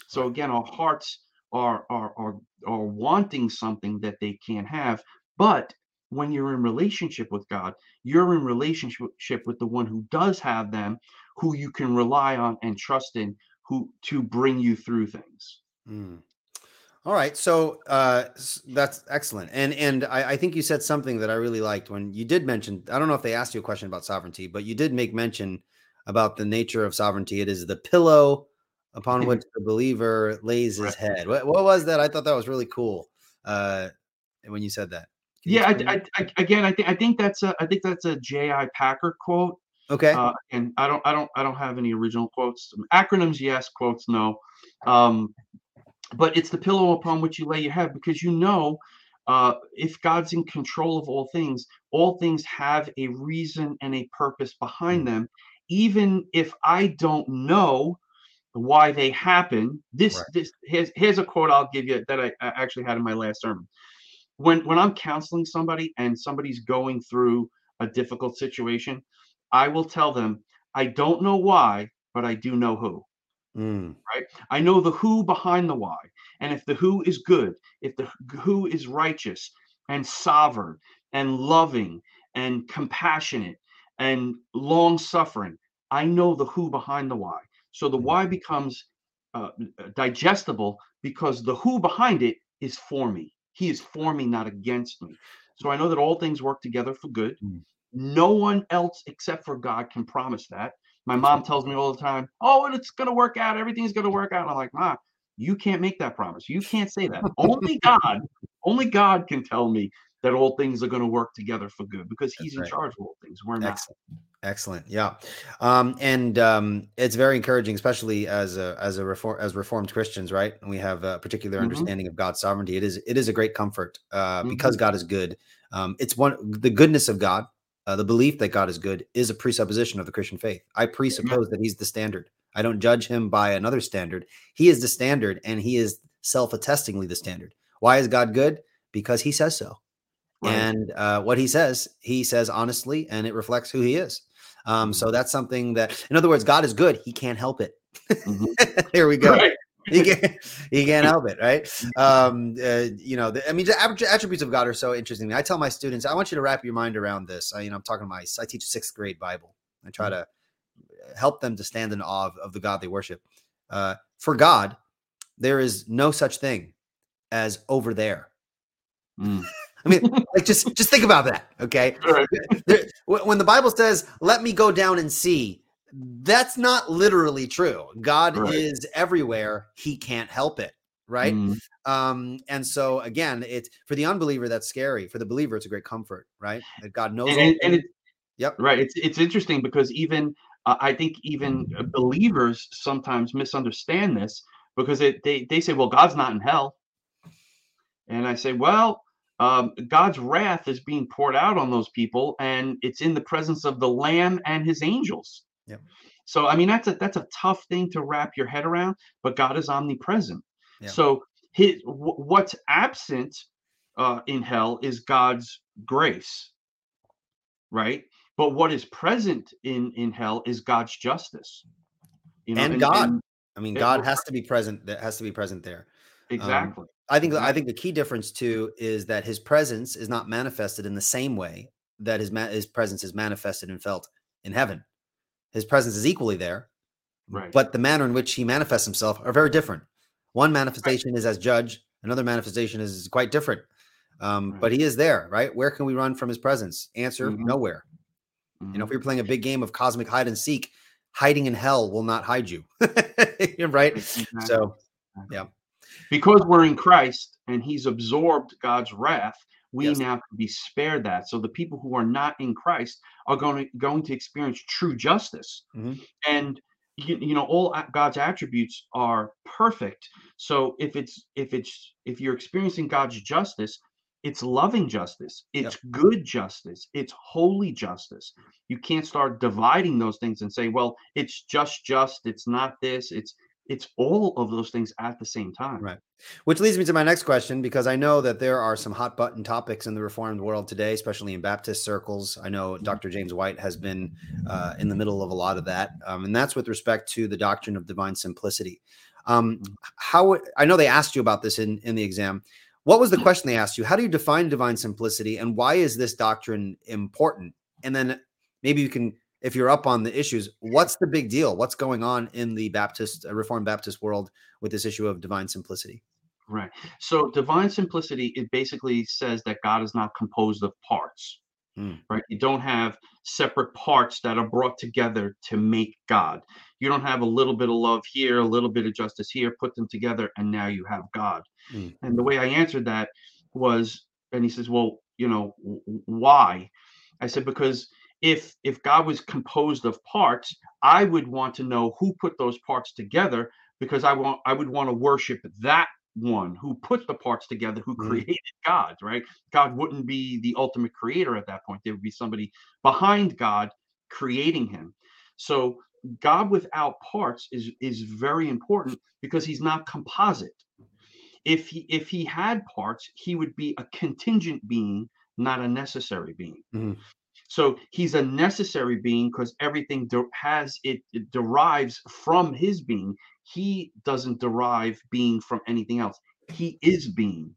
So again, our hearts are are are are wanting something that they can't have but when you're in relationship with god you're in relationship with the one who does have them who you can rely on and trust in who to bring you through things mm. all right so uh that's excellent and and I, I think you said something that i really liked when you did mention i don't know if they asked you a question about sovereignty but you did make mention about the nature of sovereignty it is the pillow upon which the believer lays his head. What, what, was that? I thought that was really cool uh, when you said that. Can yeah, I, I, I, again, I think I think that's a I think that's a J.I. Packer quote. Okay. Uh, and I don't I don't I don't have any original quotes. Acronyms, yes. Quotes, no. Um, but it's the pillow upon which you lay your head because you know uh, if God's in control of all things, all things have a reason and a purpose behind mm. them. Even if I don't know why they happen. This right. this here's here's a quote I'll give you that I, I actually had in my last sermon. When when I'm counseling somebody and somebody's going through a difficult situation, I will tell them, I don't know why, but I do know who. Mm. Right? I know the who behind the why. And if the who is good, if the who is righteous and sovereign and loving and compassionate and long suffering, I know the who behind the why. So the mm-hmm. why becomes uh, digestible because the who behind it is for me. He is for me, not against me. So I know that all things work together for good. Mm. No one else except for God can promise that. My mom tells me all the time, "Oh, and it's going to work out. Everything's going to work out." And I'm like, "Ma, you can't make that promise. You can't say that. only God, only God can tell me that all things are going to work together for good because He's in charge of all things. We're not." Excellent. Excellent. Yeah. Um, and um, it's very encouraging, especially as a as a reform as reformed Christians, right? And we have a particular mm-hmm. understanding of God's sovereignty. It is it is a great comfort uh, mm-hmm. because God is good. Um, it's one the goodness of God, uh, the belief that God is good is a presupposition of the Christian faith. I presuppose mm-hmm. that He's the standard. I don't judge Him by another standard. He is the standard, and He is self-attestingly the standard. Why is God good? Because He says so. Right. And uh, what he says, he says honestly, and it reflects who he is. Um, so mm-hmm. that's something that, in other words, God is good. He can't help it. Mm-hmm. Here we go. Right. he can't, he can't help it, right? Mm-hmm. Um, uh, you know, the, I mean, the attributes of God are so interesting. I tell my students, I want you to wrap your mind around this. I, you know, I'm talking to my, I teach sixth grade Bible. I try mm-hmm. to help them to stand in awe of, of the God they worship. Uh, for God, there is no such thing as over there. Mm. I mean, like just just think about that. Okay, right. there, when the Bible says, "Let me go down and see," that's not literally true. God right. is everywhere; He can't help it. Right. Mm. Um, and so again, it's for the unbeliever that's scary. For the believer, it's a great comfort. Right, that God knows. And, and it, yep. Right. It's it's interesting because even uh, I think even believers sometimes misunderstand this because it, they they say, "Well, God's not in hell," and I say, "Well." Um, God's wrath is being poured out on those people, and it's in the presence of the Lamb and His angels. Yeah. So, I mean, that's a that's a tough thing to wrap your head around. But God is omnipresent. Yep. So, his w- what's absent uh, in hell is God's grace, right? But what is present in in hell is God's justice. You know, and, and God. And, I mean, God has to be present. That has to be present there. Um, exactly. Um, I think I think the key difference too is that his presence is not manifested in the same way that his ma- his presence is manifested and felt in heaven. His presence is equally there, right? But the manner in which he manifests himself are very different. One manifestation right. is as judge, another manifestation is quite different. Um, right. But he is there, right? Where can we run from his presence? Answer: mm-hmm. Nowhere. Mm-hmm. You know, if you're playing a big game of cosmic hide and seek, hiding in hell will not hide you, right? Exactly. So, yeah because we're in Christ and he's absorbed God's wrath, we yes. now can be spared that. So the people who are not in Christ are going to going to experience true justice. Mm-hmm. And you, you know all God's attributes are perfect. So if it's if it's if you're experiencing God's justice, it's loving justice, it's yep. good justice, it's holy justice. You can't start dividing those things and say, well, it's just just, it's not this, it's it's all of those things at the same time. Right. Which leads me to my next question because I know that there are some hot button topics in the reformed world today, especially in Baptist circles. I know mm-hmm. Dr. James White has been uh, in the middle of a lot of that, um, and that's with respect to the doctrine of divine simplicity. Um, mm-hmm. how I know they asked you about this in in the exam. What was the question they asked you? How do you define divine simplicity, and why is this doctrine important? And then maybe you can if you're up on the issues, what's the big deal? What's going on in the Baptist, uh, Reformed Baptist world with this issue of divine simplicity? Right. So, divine simplicity, it basically says that God is not composed of parts, hmm. right? You don't have separate parts that are brought together to make God. You don't have a little bit of love here, a little bit of justice here, put them together, and now you have God. Hmm. And the way I answered that was, and he says, Well, you know, why? I said, Because if if God was composed of parts, I would want to know who put those parts together because I want I would want to worship that one who put the parts together, who mm-hmm. created God, right? God wouldn't be the ultimate creator at that point. There would be somebody behind God creating him. So God without parts is is very important because he's not composite. If he if he had parts, he would be a contingent being, not a necessary being. Mm-hmm. So he's a necessary being because everything de- has it, it derives from his being. He doesn't derive being from anything else. He is being.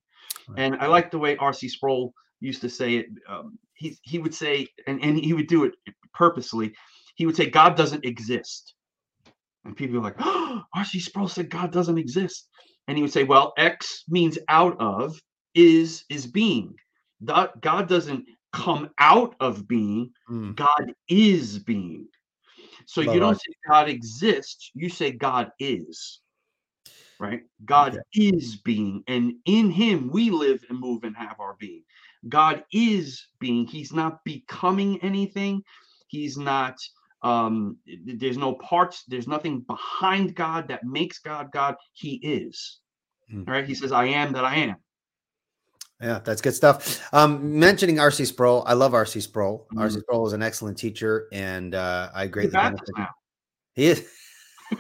Right. And I like the way R.C. Sproul used to say it. Um, he he would say, and, and he would do it purposely. He would say, God doesn't exist. And people are like, oh, R.C. Sproul said God doesn't exist. And he would say, well, ex means out of, is is being. God doesn't come out of being, mm. God is being. So Love you don't say God exists, you say God is. Right? God okay. is being, and in Him we live and move and have our being. God is being. He's not becoming anything. He's not, um, there's no parts, there's nothing behind God that makes God God. He is. Mm. All right. He says, I am that I am. Yeah, that's good stuff. Um, mentioning RC Sproul, I love RC Sproul. Mm. RC Sproul is an excellent teacher, and uh, I greatly benefit. He is.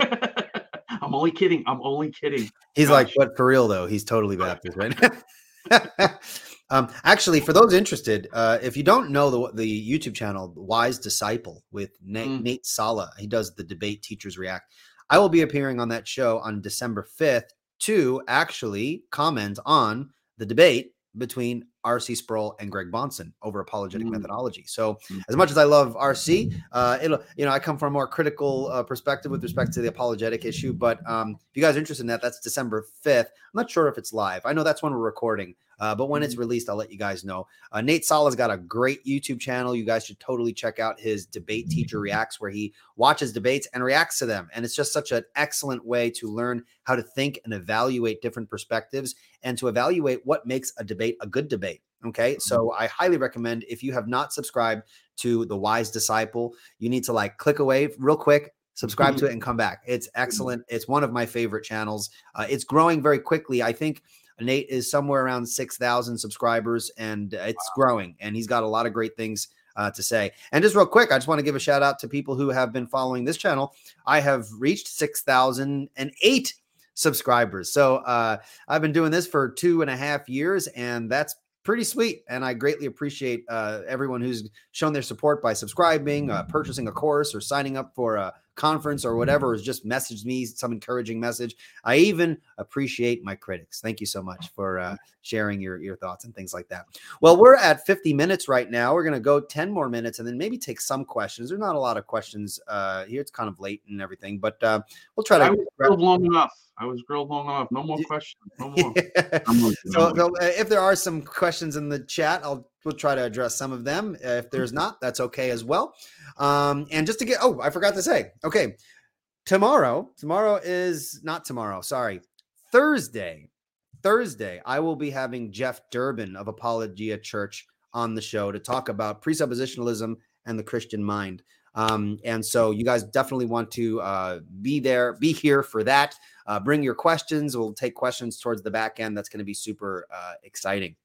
I'm only kidding. I'm only kidding. He's Gosh. like, but for real though, he's totally Baptist, right? um, actually, for those interested, uh, if you don't know the the YouTube channel Wise Disciple with Nate, mm. Nate Sala, he does the debate teachers react. I will be appearing on that show on December 5th to actually comment on the debate between RC Sproul and Greg Bahnsen over apologetic Mm. methodology. So Mm. as much as I love RC, uh, it'll you know I come from a more critical uh, perspective with respect to the apologetic issue. But um, if you guys are interested in that, that's December fifth. I'm not sure if it's live. I know that's when we're recording, uh, but when it's released, I'll let you guys know. Uh, Nate Sala's got a great YouTube channel. You guys should totally check out his debate teacher reacts, where he watches debates and reacts to them. And it's just such an excellent way to learn how to think and evaluate different perspectives and to evaluate what makes a debate a good debate. Okay. So I highly recommend if you have not subscribed to The Wise Disciple, you need to like click away real quick, subscribe to it, and come back. It's excellent. It's one of my favorite channels. Uh, it's growing very quickly. I think Nate is somewhere around 6,000 subscribers and it's growing. And he's got a lot of great things uh, to say. And just real quick, I just want to give a shout out to people who have been following this channel. I have reached 6,008 subscribers. So uh, I've been doing this for two and a half years, and that's pretty sweet. And I greatly appreciate uh, everyone who's shown their support by subscribing, uh, purchasing a course, or signing up for a conference or whatever, has just messaged me some encouraging message. I even appreciate my critics. Thank you so much for uh, sharing your, your thoughts and things like that. Well, we're at 50 minutes right now. We're going to go 10 more minutes and then maybe take some questions. There's not a lot of questions uh, here. It's kind of late and everything, but uh, we'll try to. I was grilled long enough. I was grilled long enough. No more questions. No more. I'm with so, so, uh, if there are some questions in the chat, I'll we'll try to address some of them. Uh, if there's not, that's okay as well. Um, and just to get, oh, I forgot to say, okay, tomorrow, tomorrow is not tomorrow. Sorry, Thursday. Thursday, I will be having Jeff Durbin of Apologia Church on the show to talk about presuppositionalism and the Christian mind. Um, and so you guys definitely want to uh, be there, be here for that. Uh, bring your questions. We'll take questions towards the back end. That's going to be super uh, exciting.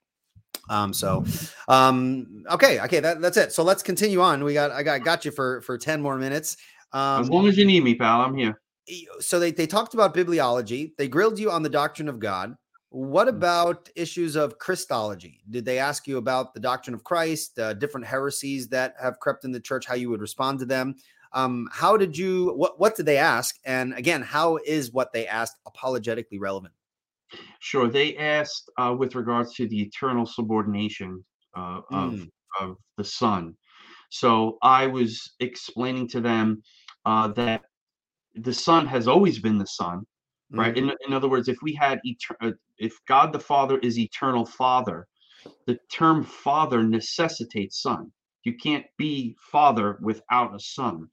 Um, so, um, okay, okay, that, that's it. So let's continue on. We got, I got, got you for for ten more minutes. Um, as long as you need me, pal, I'm here. So they they talked about bibliology. They grilled you on the doctrine of God. What about issues of Christology? Did they ask you about the doctrine of Christ, uh, different heresies that have crept in the church, how you would respond to them? Um, how did you, what, what did they ask? And again, how is what they asked apologetically relevant? Sure. They asked uh, with regards to the eternal subordination uh, of, Mm. of the Son. So I was explaining to them uh, that the Son has always been the Son, right? Mhm. In, in other words, if we had eter- uh, if God the Father is eternal Father, the term Father necessitates Son. You can't be Father without a Son.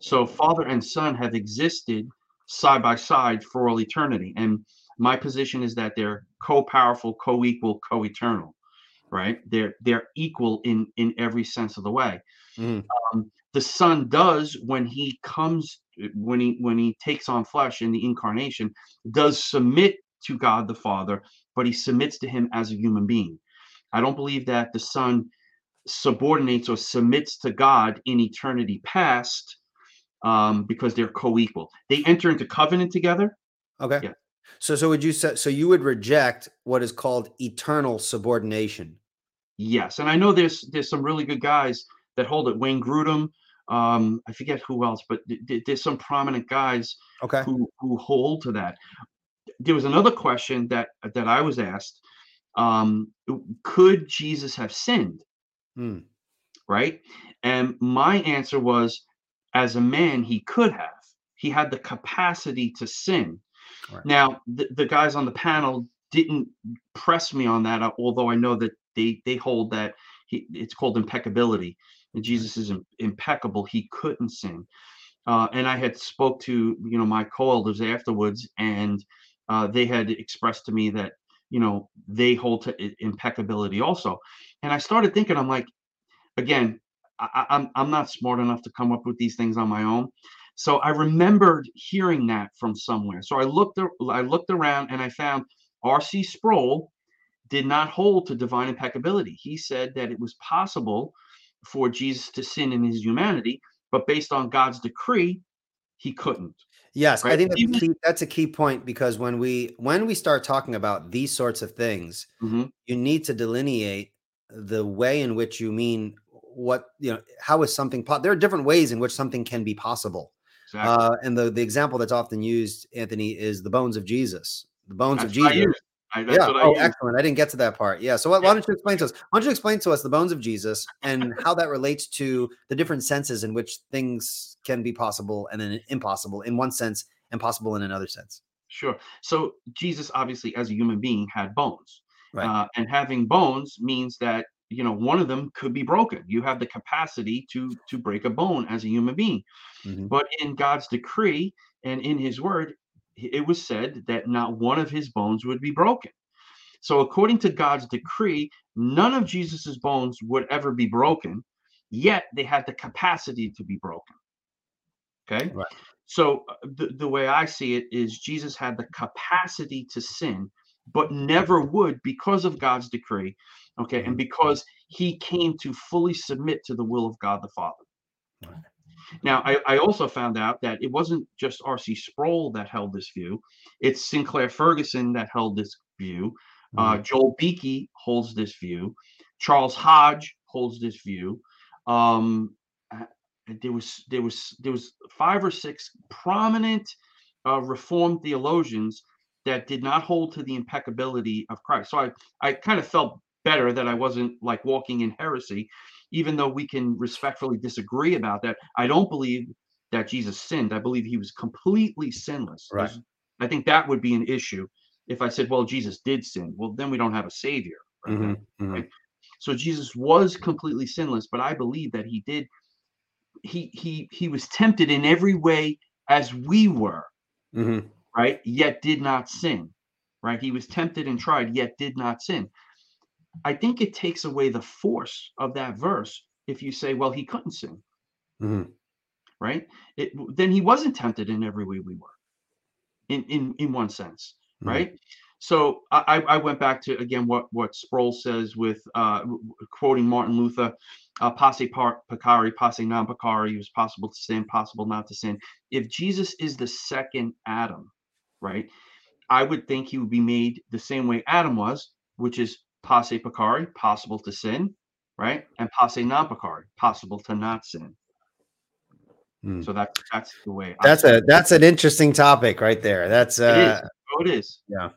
So Father and Son have existed side by side for all eternity, and my position is that they're co-powerful, co-equal, co-eternal, right? They're they're equal in in every sense of the way. Mhm. Um, the Son does when he comes when he when he takes on flesh in the incarnation does submit to God the Father, but he submits to him as a human being. I don't believe that the Son subordinates or submits to God in eternity past um, because they're co-equal. They enter into covenant together. Okay. Yeah. So, so would you say, so you would reject what is called eternal subordination? Yes, and I know there's there's some really good guys that hold it. Wayne Grudem, um, I forget who else, but th- th- there's some prominent guys Okay. who who hold to that. There was another question that that I was asked: um, Could Jesus have sinned? Hmm. Right, and my answer was, as a man, he could have. He had the capacity to sin. Right. Now, the, the guys on the panel didn't press me on that, although I know that they they hold that he, it's called impeccability. And Jesus is impeccable. He couldn't sin. Uh, and I had spoke to you know my co-elders afterwards, and uh, they had expressed to me that you know they hold to impeccability also. And I started thinking, I'm like, again, I, I'm I'm not smart enough to come up with these things on my own. So I remembered hearing that from somewhere. So I looked I looked around and I found R.C. Sproul did not hold to divine impeccability. He said that it was possible for Jesus to sin in his humanity, but based on God's decree, he couldn't. Yes, I think that's a, key, that's a key point because when we when we start talking about these sorts of things, Mhm. you need to delineate the way in which you mean what you know. How is something? Po- there are different ways in which something can be possible. Exactly. Uh, and the the example that's often used, Anthony, is the bones of Jesus. The bones That's of Jesus. I, yeah. oh, excellent. I didn't get to that part. Yeah. So why, yeah. why don't you explain to us? Why don't you explain to us the bones of Jesus and how that relates to the different senses in which things can be possible and then impossible in one sense and possible in another sense? Sure. So Jesus, obviously, as a human being, had bones, right. uh, and having bones means that you know one of them could be broken. You have the capacity to to break a bone as a human being, mm-hmm. but in God's decree and in His Word, it was said that not one of his bones would be broken. So, according to God's decree, none of Jesus's bones would ever be broken, yet they had the capacity to be broken. Okay. Right. So, uh, the, the way I see it is Jesus had the capacity to sin, but never would because of God's decree. Okay. And mm-hmm. because he came to fully submit to the will of God the Father. Right. Now, I, I, also found out that it wasn't just R.C. Sproul that held this view; it's Sinclair Ferguson that held this view. Uh, mm-hmm. Joel Beeke holds this view. Charles Hodge holds this view. Um, uh, there was there was there was five or six prominent uh, Reformed theologians that did not hold to the impeccability of Christ. So I I kind of felt better that I wasn't like walking in heresy even though we can respectfully disagree about that, I don't believe that Jesus sinned. I believe he was completely sinless. Right. I think that would be an issue if I said, well, Jesus did sin. Well, then we don't have a savior. Right? Mm-hmm, mm-hmm. right? So Jesus was completely sinless, but I believe that he did. He he he was tempted in every way as we were, mm-hmm. right? Yet did not sin, right? He was tempted and tried, yet did not sin. I think it takes away the force of that verse if you say, well, he couldn't sin. Mm-hmm. Right? It, then he wasn't tempted in every way we were, in in in one sense, mm-hmm. right? So I, I went back to again what what Sproul says with uh, quoting Martin Luther, uh, "Posse par, posse non peccari." It was possible to sin, possible not to sin. If Jesus is the second Adam, right? I would think he would be made the same way Adam was, which is posse peccari, possible to sin, right? And posse non peccari, possible to not sin. Hmm. So that's that's the way. That's a that's an interesting topic right there. That's uh, it is. Oh, it is. Yeah.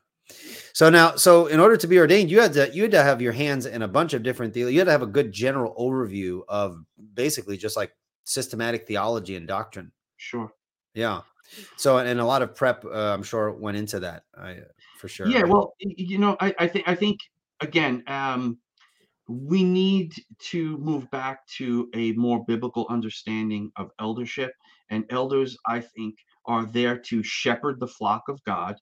So now, so in order to be ordained, you had to you had to have your hands in a bunch of different things. You had to have a good general overview of basically just like systematic theology and doctrine. Sure. Yeah. So and a lot of prep, uh, I'm sure, went into that. I, for sure. Yeah. Well, you know, I, I think I think again, um, we need to move back to a more biblical understanding of eldership. And elders, I think, are there to shepherd the flock of God.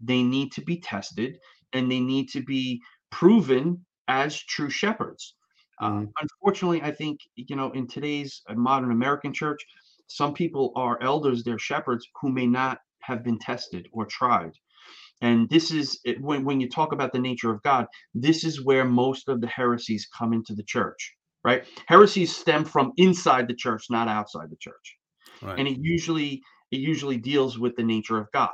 They need to be tested and they need to be proven as true shepherds. Mm. Uh, unfortunately, I think, you know, in today's uh, modern American church, some people are elders, they're shepherds who may not have been tested or tried. And this is when, when you talk about the nature of God, this is where most of the heresies come into the church, right? Heresies stem from inside the church, not outside the church. Right. And it usually it usually deals with the nature of God.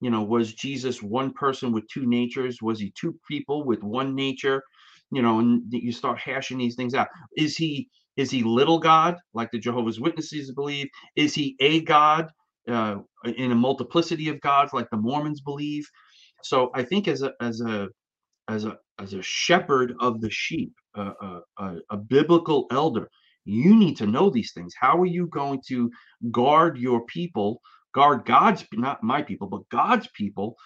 You know, was Jesus one person with two natures? Was he two people with one nature? You know, and you start hashing these things out. Is he is he little God, like the Jehovah's Witnesses believe? Is he a God? Uh, in a multiplicity of gods like the Mormons believe. So I think as a as a as a as a shepherd of the sheep, uh, a, a biblical elder, you need to know these things. How are you going to guard your people, guard God's not my people, but God's people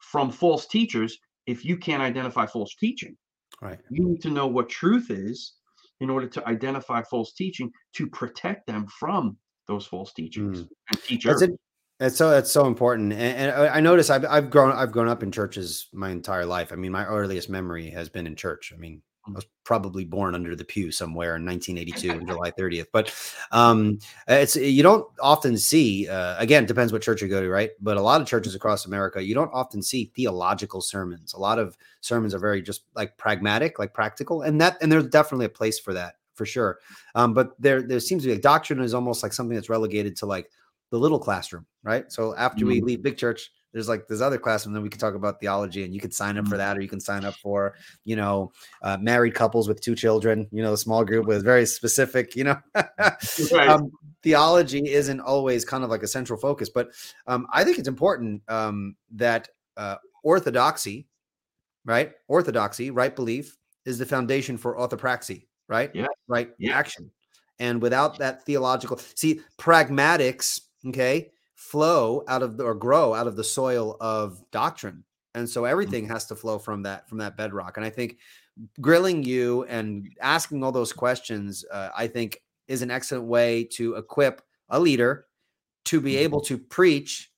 from false teachers if you can't identify false teaching? Right. You need to know what truth is in order to identify false teaching to protect them from those false teachings mm. and teachers. That's, that's so that's so important. And, and, I notice I've I've grown I've grown up in churches my entire life. I mean, my earliest memory has been in church. I mean, I was probably born under the pew somewhere in 1982 on July 30th. But um, it's you don't often see. Uh, again, depends what church you go to, right? But a lot of churches across America, you don't often see theological sermons. A lot of sermons are very just like pragmatic, like practical, and that and there's definitely a place for that for sure. Um, but there there seems to be a doctrine is almost like something that's relegated to like the little classroom, right? So after mm-hmm. we leave big church, there's like this other classroom, then we can talk about theology, and you can sign up for that, or you can sign up for you know uh, married couples with two children, you know, the small group with very specific, you know, right. um, theology isn't always kind of like a central focus, but um, I think it's important um, that uh, orthodoxy right? Orthodoxy, right belief, is the foundation for orthopraxy, right? Yeah. Right Yeah. action. And without that theological, see, pragmatics, okay, flow out of the, or grow out of the soil of doctrine. And so everything has to flow from that from that bedrock. And I think grilling you and asking all those questions, uh, I think, is an excellent way to equip a leader to be Mhm. able to preach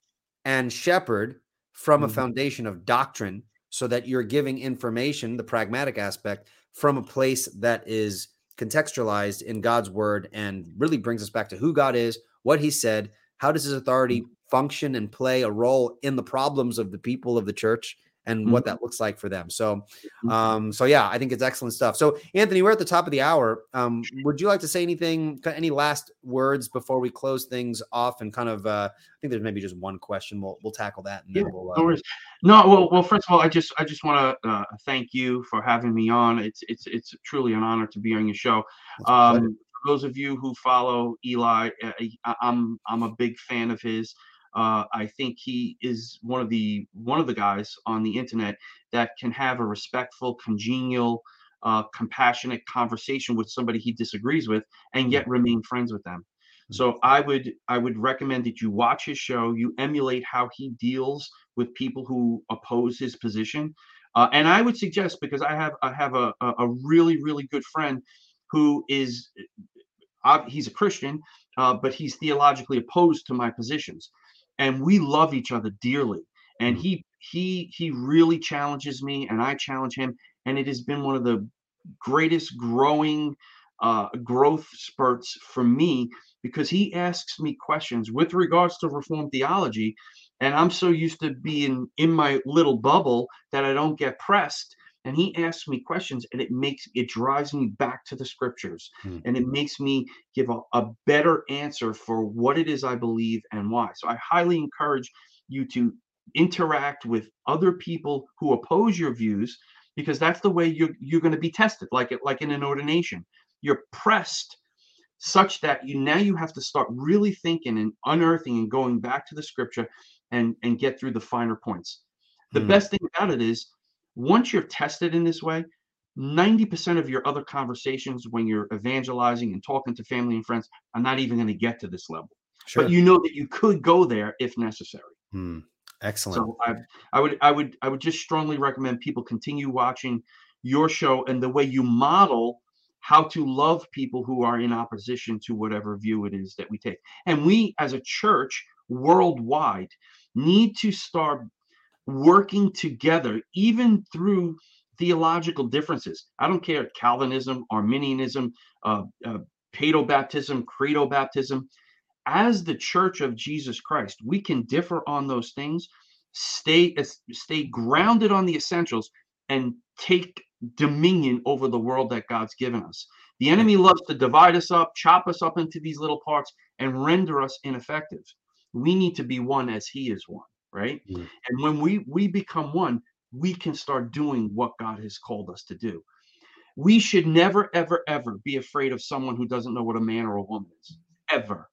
and shepherd from a Mhm. foundation of doctrine so that you're giving information, the pragmatic aspect, from a place that is contextualized in God's word and really brings us back to who God is, what he said, how does his authority mm-hmm. function and play a role in the problems of the people of the church and what that looks like for them. So Mhm. um so yeah, I think it's excellent stuff. So Anthony, we're at the top of the hour. Um would you like to say anything any last words before we close things off and kind of uh I think there's maybe just one question. We'll we'll tackle that and then Yeah, we'll No, uh, worries. no, well, well. First of all, I just, I just want to uh, thank you for having me on. It's, it's, it's truly an honor to be on your show. it's a pleasure. Um, for those of you who follow Eli, uh, I, I'm, I'm a big fan of his. Uh, I think he is one of the, one of the guys on the internet that can have a respectful, congenial, uh, compassionate conversation with somebody he disagrees with, and yet remain friends with them. So I would I would recommend that you watch his show, you emulate how he deals with people who oppose his position, uh, and I would suggest because I have I have a a, a really really good friend who is uh, he's a Christian, uh, but he's theologically opposed to my positions, and we love each other dearly. And Mhm. he he he really challenges me, and I challenge him, and it has been one of the greatest growing uh, growth spurts for me because he asks me questions with regards to reform theology and i'm so used to being in my little bubble that i don't get pressed and he asks me questions and it makes it drives me back to the scriptures Hmm. and it makes me give a, a better answer for what it is i believe and why so i highly encourage you to interact with other people who oppose your views because that's the way you're you're going to be tested like it like in an ordination you're pressed such that you now you have to start really thinking and unearthing and going back to the scripture and and get through the finer points the Hmm. best thing about it is once you're tested in this way 90% of your other conversations when you're evangelizing and talking to family and friends are not even going to get to this level Sure. but you know that you could go there if necessary Hmm. Excellent. so I, I would, I would, I would just strongly recommend people continue watching your show and the way you model how to love people who are in opposition to whatever view it is that we take. And we, as a church worldwide, need to start working together, even through theological differences. I don't care Calvinism, Arminianism, uh, uh, Paedo-baptism, Credo-baptism as the church of Jesus Christ, we can differ on those things, stay stay grounded on the essentials, and take dominion over the world that God's given us. The enemy loves to divide us up, chop us up into these little parts, and render us ineffective. We need to be one as He is one, right? Mm. And when we we become one, we can start doing what God has called us to do. We should never, ever, ever be afraid of someone who doesn't know what a man or a woman is. Ever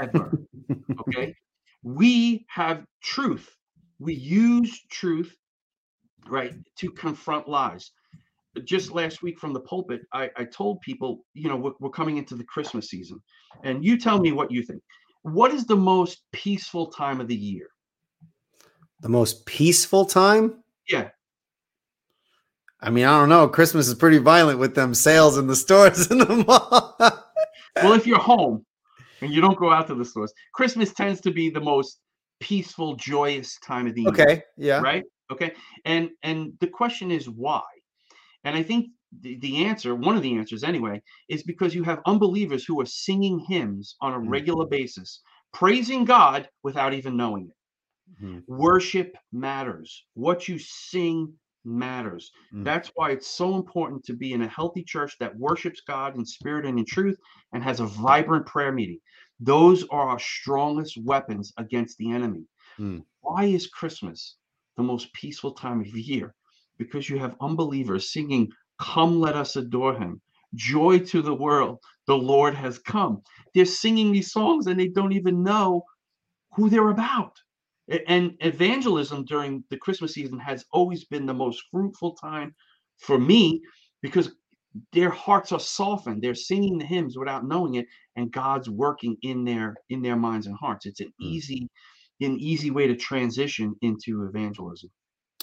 ever. okay. We have truth. We use truth, right, to confront lies. Just last week from the pulpit, I, I told people, you know, we're, we're coming into the Christmas season. And you tell me what you think. What is the most peaceful time of the year? The most peaceful time? Yeah. I mean, I don't know. Christmas is pretty violent with them sales in the stores in the mall. Well, if you're home and you don't go out to the stores, Christmas tends to be the most peaceful, joyous time of the year. okay. Yeah. right okay and and the question is why and i think the, the answer one of the answers anyway is because you have unbelievers who are singing hymns on a Mm. regular basis praising god without even knowing it Mhm. worship matters what you sing matters Mm. that's why it's so important to be in a healthy church that worships god in spirit and in truth and has a vibrant prayer meeting those are our strongest weapons against the enemy Mm. why is Christmas the most peaceful time of year? Because you have unbelievers singing, Come, let us adore him. Joy to the world, the Lord has come. They're singing these songs and they don't even know who they're about. And evangelism during the Christmas season has always been the most fruitful time for me because their hearts are softened. They're singing the hymns without knowing it and god's working in their in their minds and hearts. It's an hmm. easy an easy way to transition into evangelism.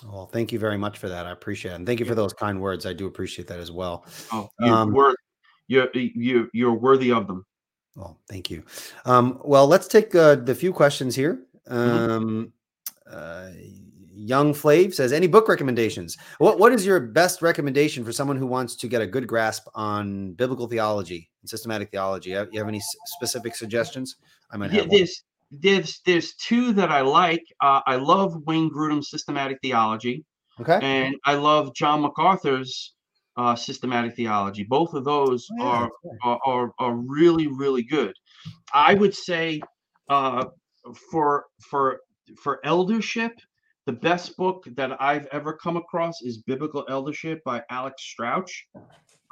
Well thank you very much for that. I appreciate it and thank you for those kind words. I do appreciate that as well. Oh you're, um, worth, you're, you're, you're worthy of them. Well thank you. Um, well let's take uh, the few questions here. Um, mm-hmm. uh, Young Flav says, any book recommendations? What what is your best recommendation for someone who wants to get a good grasp on biblical theology and systematic theology? You have, any specific suggestions? I might have. There's there's there's two that I like. Uh, I love Wayne Grudem's systematic theology. Okay. And I love John MacArthur's uh, systematic theology. Both of those oh, yeah, are, are, are are really really good. I would say uh, for for for eldership the best book that I've ever come across is Biblical Eldership by Alex Strauch.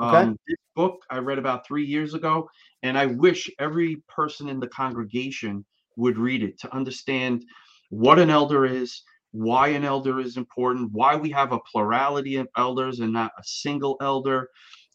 Okay. Um, this book I read about three years ago, and I wish every person in the congregation would read it to understand what an elder is, why an elder is important, why we have a plurality of elders and not a single elder,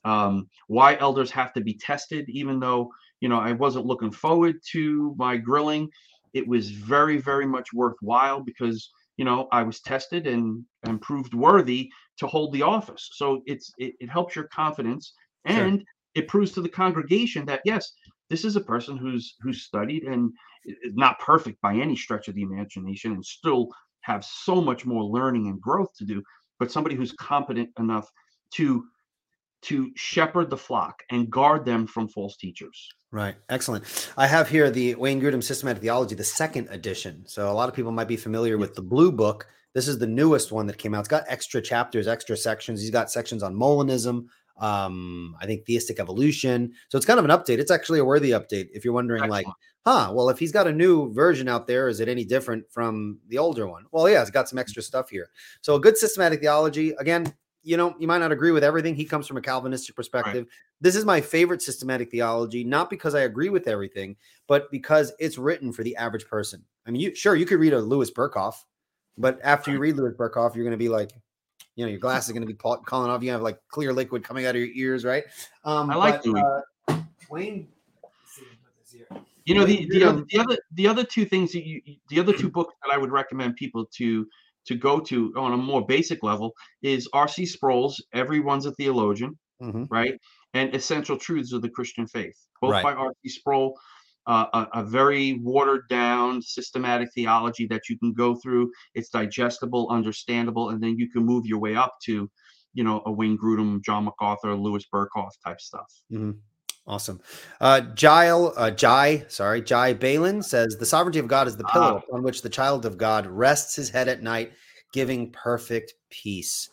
um, why elders have to be tested, even though you know I wasn't looking forward to my grilling. It was very, very much worthwhile because you know i was tested and and proved worthy to hold the office so it's it, it helps your confidence and sure. it proves to the congregation that yes this is a person who's who's studied and is not perfect by any stretch of the imagination and still have so much more learning and growth to do but somebody who's competent enough to to shepherd the flock and guard them from false teachers Right. Excellent. I have here the Wayne Grudem Systematic Theology, the second edition. So a lot of people might be familiar with the blue book. This is the newest one that came out. It's got extra chapters, extra sections. He's got sections on Molinism, um, I think theistic evolution. So it's kind of an update. It's actually a worthy update. If you're wondering, Excellent. like, huh, well, if he's got a new version out there, is it any different from the older one? Well, yeah, it's got some extra stuff here. So a good systematic theology. Again, you know, you might not agree with everything. He comes from a Calvinistic perspective. Right. This is my favorite systematic theology, not because I agree with everything, but because it's written for the average person. I mean, you sure you could read a Louis Berkhof, but after you read Louis Berkhof, you're going to be like, you know, your glasses are going to be calling off. You have like clear liquid coming out of your ears, right? Um, I like but, uh, Wayne. You know the, the other the other the other two things that you the other two books that I would recommend people to to go to on a more basic level is R.C. Sproul's Everyone's a Theologian, mm-hmm. right? And Essential Truths of the Christian Faith, both right. by R.C. Sproul. Uh, a, a, very watered down systematic theology that you can go through. It's digestible, understandable, and then you can move your way up to, you know, a Wayne Grudem, John MacArthur, Louis Berkhof type stuff. Mm-hmm. Awesome. Uh, Jael, uh, Jai, sorry, Jai Balin says the sovereignty of God is the pillow uh, on which the child of God rests his head at night, giving perfect peace.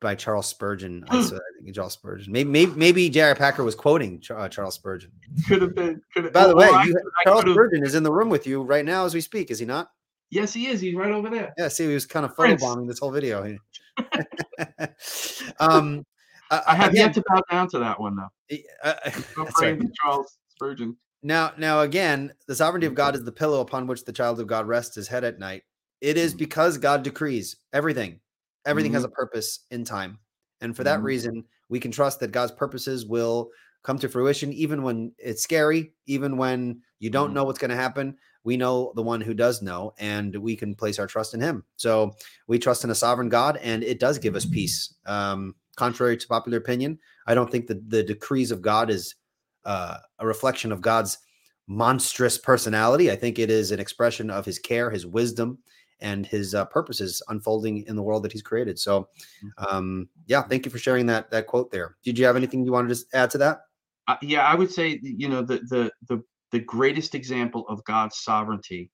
By Charles Spurgeon. I, so I think Charles Spurgeon. Maybe maybe, maybe. Packer was quoting uh, Charles Spurgeon. Could have been. Could have, By the way, you, Charles Spurgeon is in the room with you right now as we speak. Is he not? Yes, he is. He's right over there. Yeah. See, he was kind of photobombing this whole video. um, uh, I have again, yet to bow down to that one though. Uh, right. Charles Spurgeon. Now, now again, the sovereignty of God is the pillow upon which the child of God rests his head at night. It is mm-hmm. because God decrees everything. Everything mm-hmm. has a purpose in time, and for that mm-hmm. reason, we can trust that God's purposes will come to fruition, even when it's scary, even when you don't mm-hmm. know what's going to happen. We know the one who does know, and we can place our trust in Him. So we trust in a sovereign God, and it does give us peace. Um, contrary to popular opinion. I don't think that the decrees of God is uh, a reflection of God's monstrous personality. I think it is an expression of his care, his wisdom, and his uh, purposes unfolding in the world that he's created. So, mm-hmm. um, yeah, thank you for sharing that that quote there. Did you have anything you wanted to add to that? Uh, yeah, I would say you know the the the the greatest example of God's sovereignty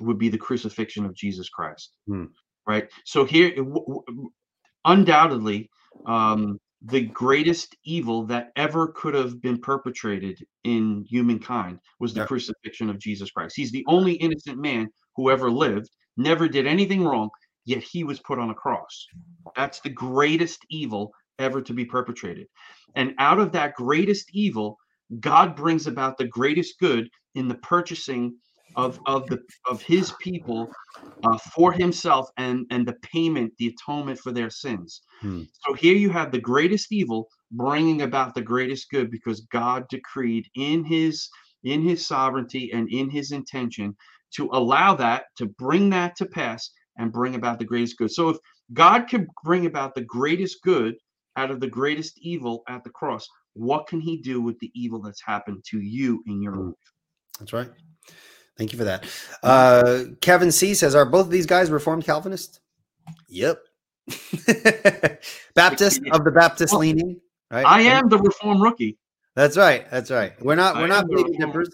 would be the crucifixion of Jesus Christ. Hmm. Right. So here, w- w- undoubtedly, um, the greatest evil that ever could have been perpetrated in humankind was the yeah. crucifixion of Jesus Christ. He's the only innocent man who ever lived, never did anything wrong, yet he was put on a cross. That's the greatest evil ever to be perpetrated. And out of that greatest evil, God brings about the greatest good in the purchasing of of the of his people uh, for himself and and the payment the atonement for their sins hmm. so here you have the greatest evil bringing about the greatest good because god decreed in his in his sovereignty and in his intention to allow that to bring that to pass and bring about the greatest good so if god can bring about the greatest good out of the greatest evil at the cross what can he do with the evil that's happened to you in your hmm. life that's right Thank you for that. Uh, Kevin C says, "Are both of these guys Reformed Calvinists?" Yep. Baptist of the Baptist well, leaning. Right. I am the Reform rookie. That's right. That's right. We're not. We're I not baby dippers.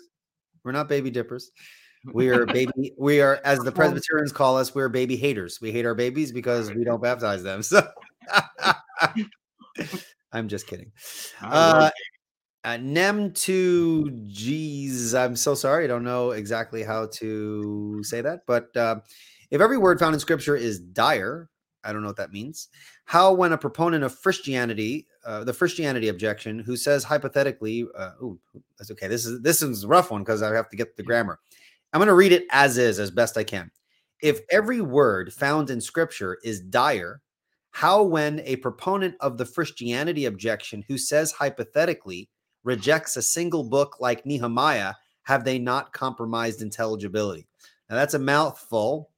We're not baby dippers. We are baby. We are, as the Presbyterians call us, we're baby haters. We hate our babies because we don't baptize them. So, I'm just kidding. Uh, uh, Nem to G's. I'm so sorry. I don't know exactly how to say that. But uh, if every word found in scripture is dire, I don't know what that means. How, when a proponent of Christianity, uh, the Christianity objection, who says hypothetically, uh, oh, that's okay. This is this is a rough one because I have to get the grammar. I'm going to read it as is, as best I can. If every word found in scripture is dire, how, when a proponent of the Christianity objection, who says hypothetically, rejects a single book like Nehemiah, have they not compromised intelligibility? Now that's a mouthful.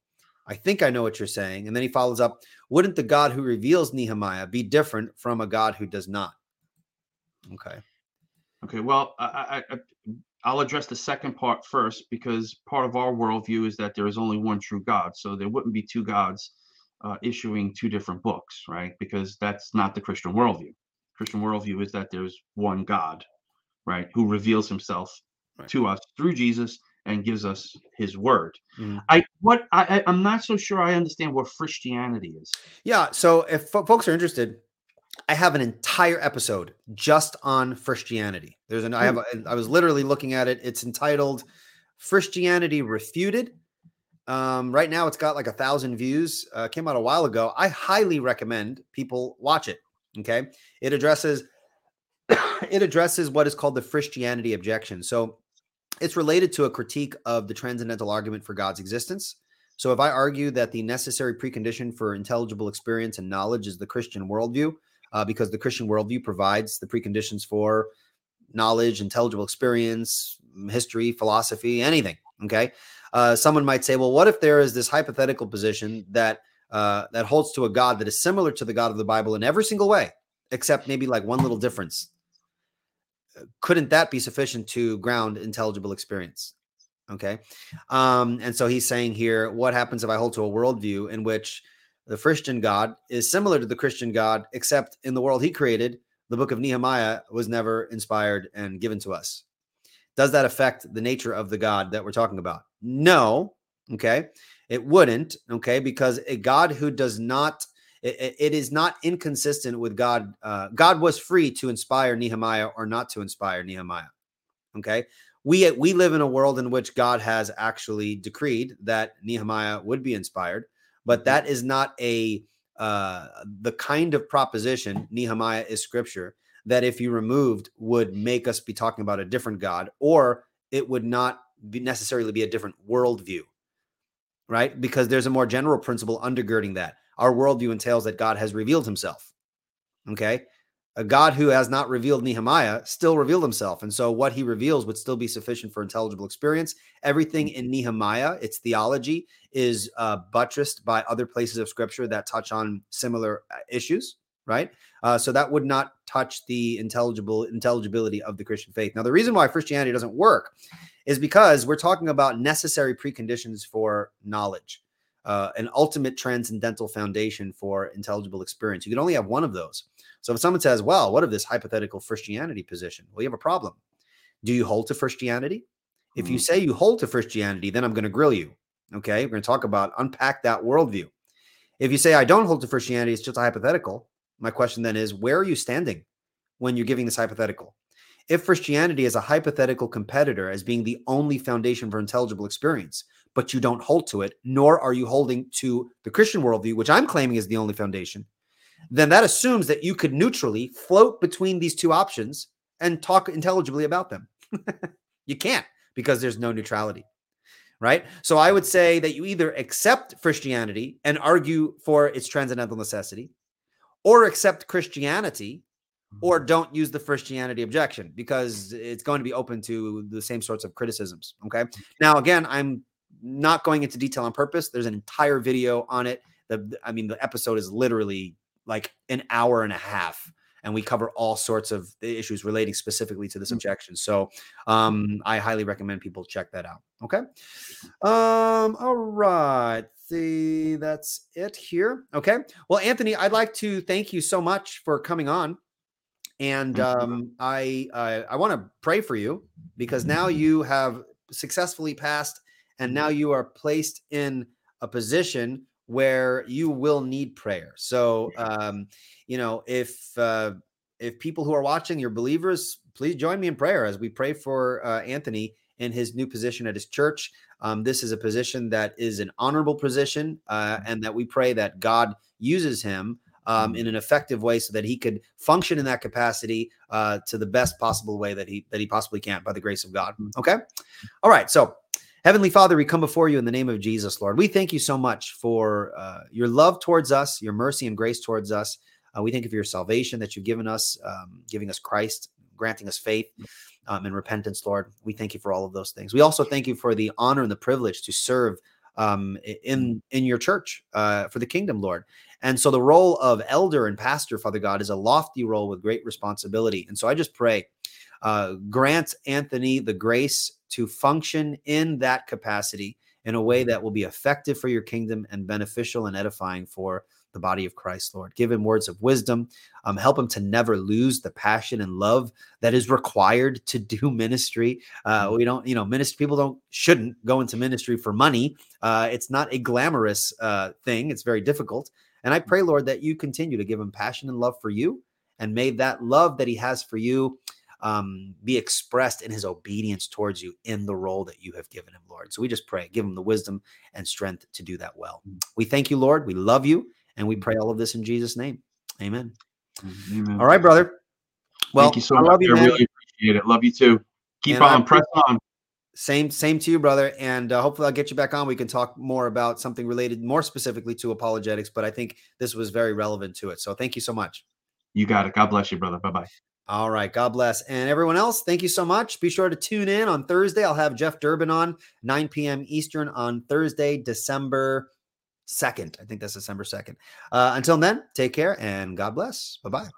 I think I know what you're saying. And then he follows up Wouldn't the God who reveals Nehemiah be different from a God who does not? Okay. Okay. Well, I, I, I'll address the second part first because part of our worldview is that there is only one true God. So there wouldn't be two gods uh, issuing two different books, right? Because that's not the Christian worldview. Christian worldview is that there's one God, right, who reveals himself right. to us through Jesus and gives us his word. Mm. I what I I'm not so sure I understand what Christianity is. Yeah, so if folks are interested, I have an entire episode just on Christianity. There's an I have hmm. a, I was literally looking at it. It's entitled Christianity Refuted. Um, right now, it's got like a thousand views. Uh, came out a while ago. I highly recommend people watch it. Okay, it addresses it addresses what is called the Christianity objection. So it's related to a critique of the transcendental argument for God's existence. So if I argue that the necessary precondition for intelligible experience and knowledge is the Christian worldview, uh, because the Christian worldview provides the preconditions for knowledge, intelligible experience, history, philosophy, anything. Okay. Uh, someone might say, well, what if there is this hypothetical position that uh, that holds to a God that is similar to the God of the Bible in every single way, except maybe like one little difference couldn't that be sufficient to ground intelligible experience? Okay. Um, and so he's saying here, what happens if I hold to a worldview in which the Christian God is similar to the Christian God, except in the world he created, the book of Nehemiah was never inspired and given to us? Does that affect the nature of the God that we're talking about? No. Okay. It wouldn't. Okay. Because a God who does not it, it is not inconsistent with God. Uh, God was free to inspire Nehemiah or not to inspire Nehemiah. Okay. We, we live in a world in which God has actually decreed that Nehemiah would be inspired, but that is not a uh, the kind of proposition Nehemiah is scripture that if you removed would make us be talking about a different God, or it would not be necessarily be a different worldview, right? Because there's a more general principle undergirding that our worldview entails that God has revealed himself. Okay. A God who has not revealed Nehemiah still revealed himself. And so what he reveals would still be sufficient for intelligible experience. Everything in Nehemiah, its theology, is uh, buttressed by other places of scripture that touch on similar uh, issues, right? Uh, so that would not touch the intelligible intelligibility of the Christian faith. Now, the reason why Christianity doesn't work is because we're talking about necessary preconditions for knowledge uh, an ultimate transcendental foundation for intelligible experience. You can only have one of those. So if someone says, well, what of this hypothetical Christianity position? Well, you have a problem. Do you hold to Christianity? If mm-hmm. you say you hold to Christianity, then I'm going to grill you. Okay. We're going to talk about unpack that worldview. If you say I don't hold to Christianity, it's just a hypothetical. My question then is, where are you standing when you're giving this hypothetical? If Christianity is a hypothetical competitor as being the only foundation for intelligible experience, but you don't hold to it, nor are you holding to the Christian worldview, which I'm claiming is the only foundation, then that assumes that you could neutrally float between these two options and talk intelligibly about them. you can't because there's no neutrality. right? So I would say that you either accept Christianity and argue for its transcendental necessity, or accept Christianity hmm. or don't use the Christianity objection because it's going to be open to the same sorts of criticisms. Okay. Now, again, I'm not going into detail on purpose. There's an entire video on it. The, I mean, the episode is literally like an hour and a half, and we cover all sorts of issues relating specifically to this mm. objection. So, um, I highly recommend people check that out. Okay. Um. All right. See, that's it here. Okay. Well, Anthony, I'd like to thank you so much for coming on and um, I uh, I want to pray for you because now you have successfully passed, and now you are placed in a position where you will need prayer. So, um, you know, if uh, if people who are watching, you're believers, please join me in prayer as we pray for uh, Anthony in his new position at his church. Um, this is a position that is an honorable position, uh, and that we pray that God uses him um, in an effective way so that he could function in that capacity uh, to the best possible way that he that he possibly can by the grace of God. Okay. All right. So Heavenly Father, we come before you in the name of Jesus, Lord. We thank you so much for uh, your love towards us, your mercy and grace towards us. Uh, we thank you for your salvation that you've given us, um, giving us Christ, granting us faith um, and repentance, Lord. We thank you for all of those things. We also thank you for the honor and the privilege to serve um, in in your church uh, for the kingdom, Lord. And so the role of elder and pastor, Father God, is a lofty role with great responsibility. And so I just pray, uh, grant Anthony the grace to function in that capacity in a way that will be effective for your kingdom and beneficial and edifying for the body of Christ, Lord. Give him words of wisdom. Um, help him to never lose the passion and love that is required to do ministry. Uh, mm-hmm. we don't, you know, ministry people don't shouldn't go into ministry for money. Uh, it's not a glamorous uh, thing. It's very difficult. And I pray, Lord, that you continue to give him passion and love for you. And may that love that he has for you um, be expressed in his obedience towards you in the role that you have given him, Lord. So we just pray, give him the wisdom and strength to do that well. Mm. We thank you, Lord. We love you. And we pray all of this in Jesus' name. Amen. Amen. All right, brother. Well, thank you so I much. You, I really appreciate it. Love you too. Keep and on, press on. Same, same to you, brother. And uh, hopefully, I'll get you back on. We can talk more about something related, more specifically to apologetics. But I think this was very relevant to it. So, thank you so much. You got it. God bless you, brother. Bye bye. All right. God bless. And everyone else, thank you so much. Be sure to tune in on Thursday. I'll have Jeff Durbin on 9 p.m. Eastern on Thursday, December 2nd. I think that's December 2nd. Uh, until then, take care and God bless. Bye bye.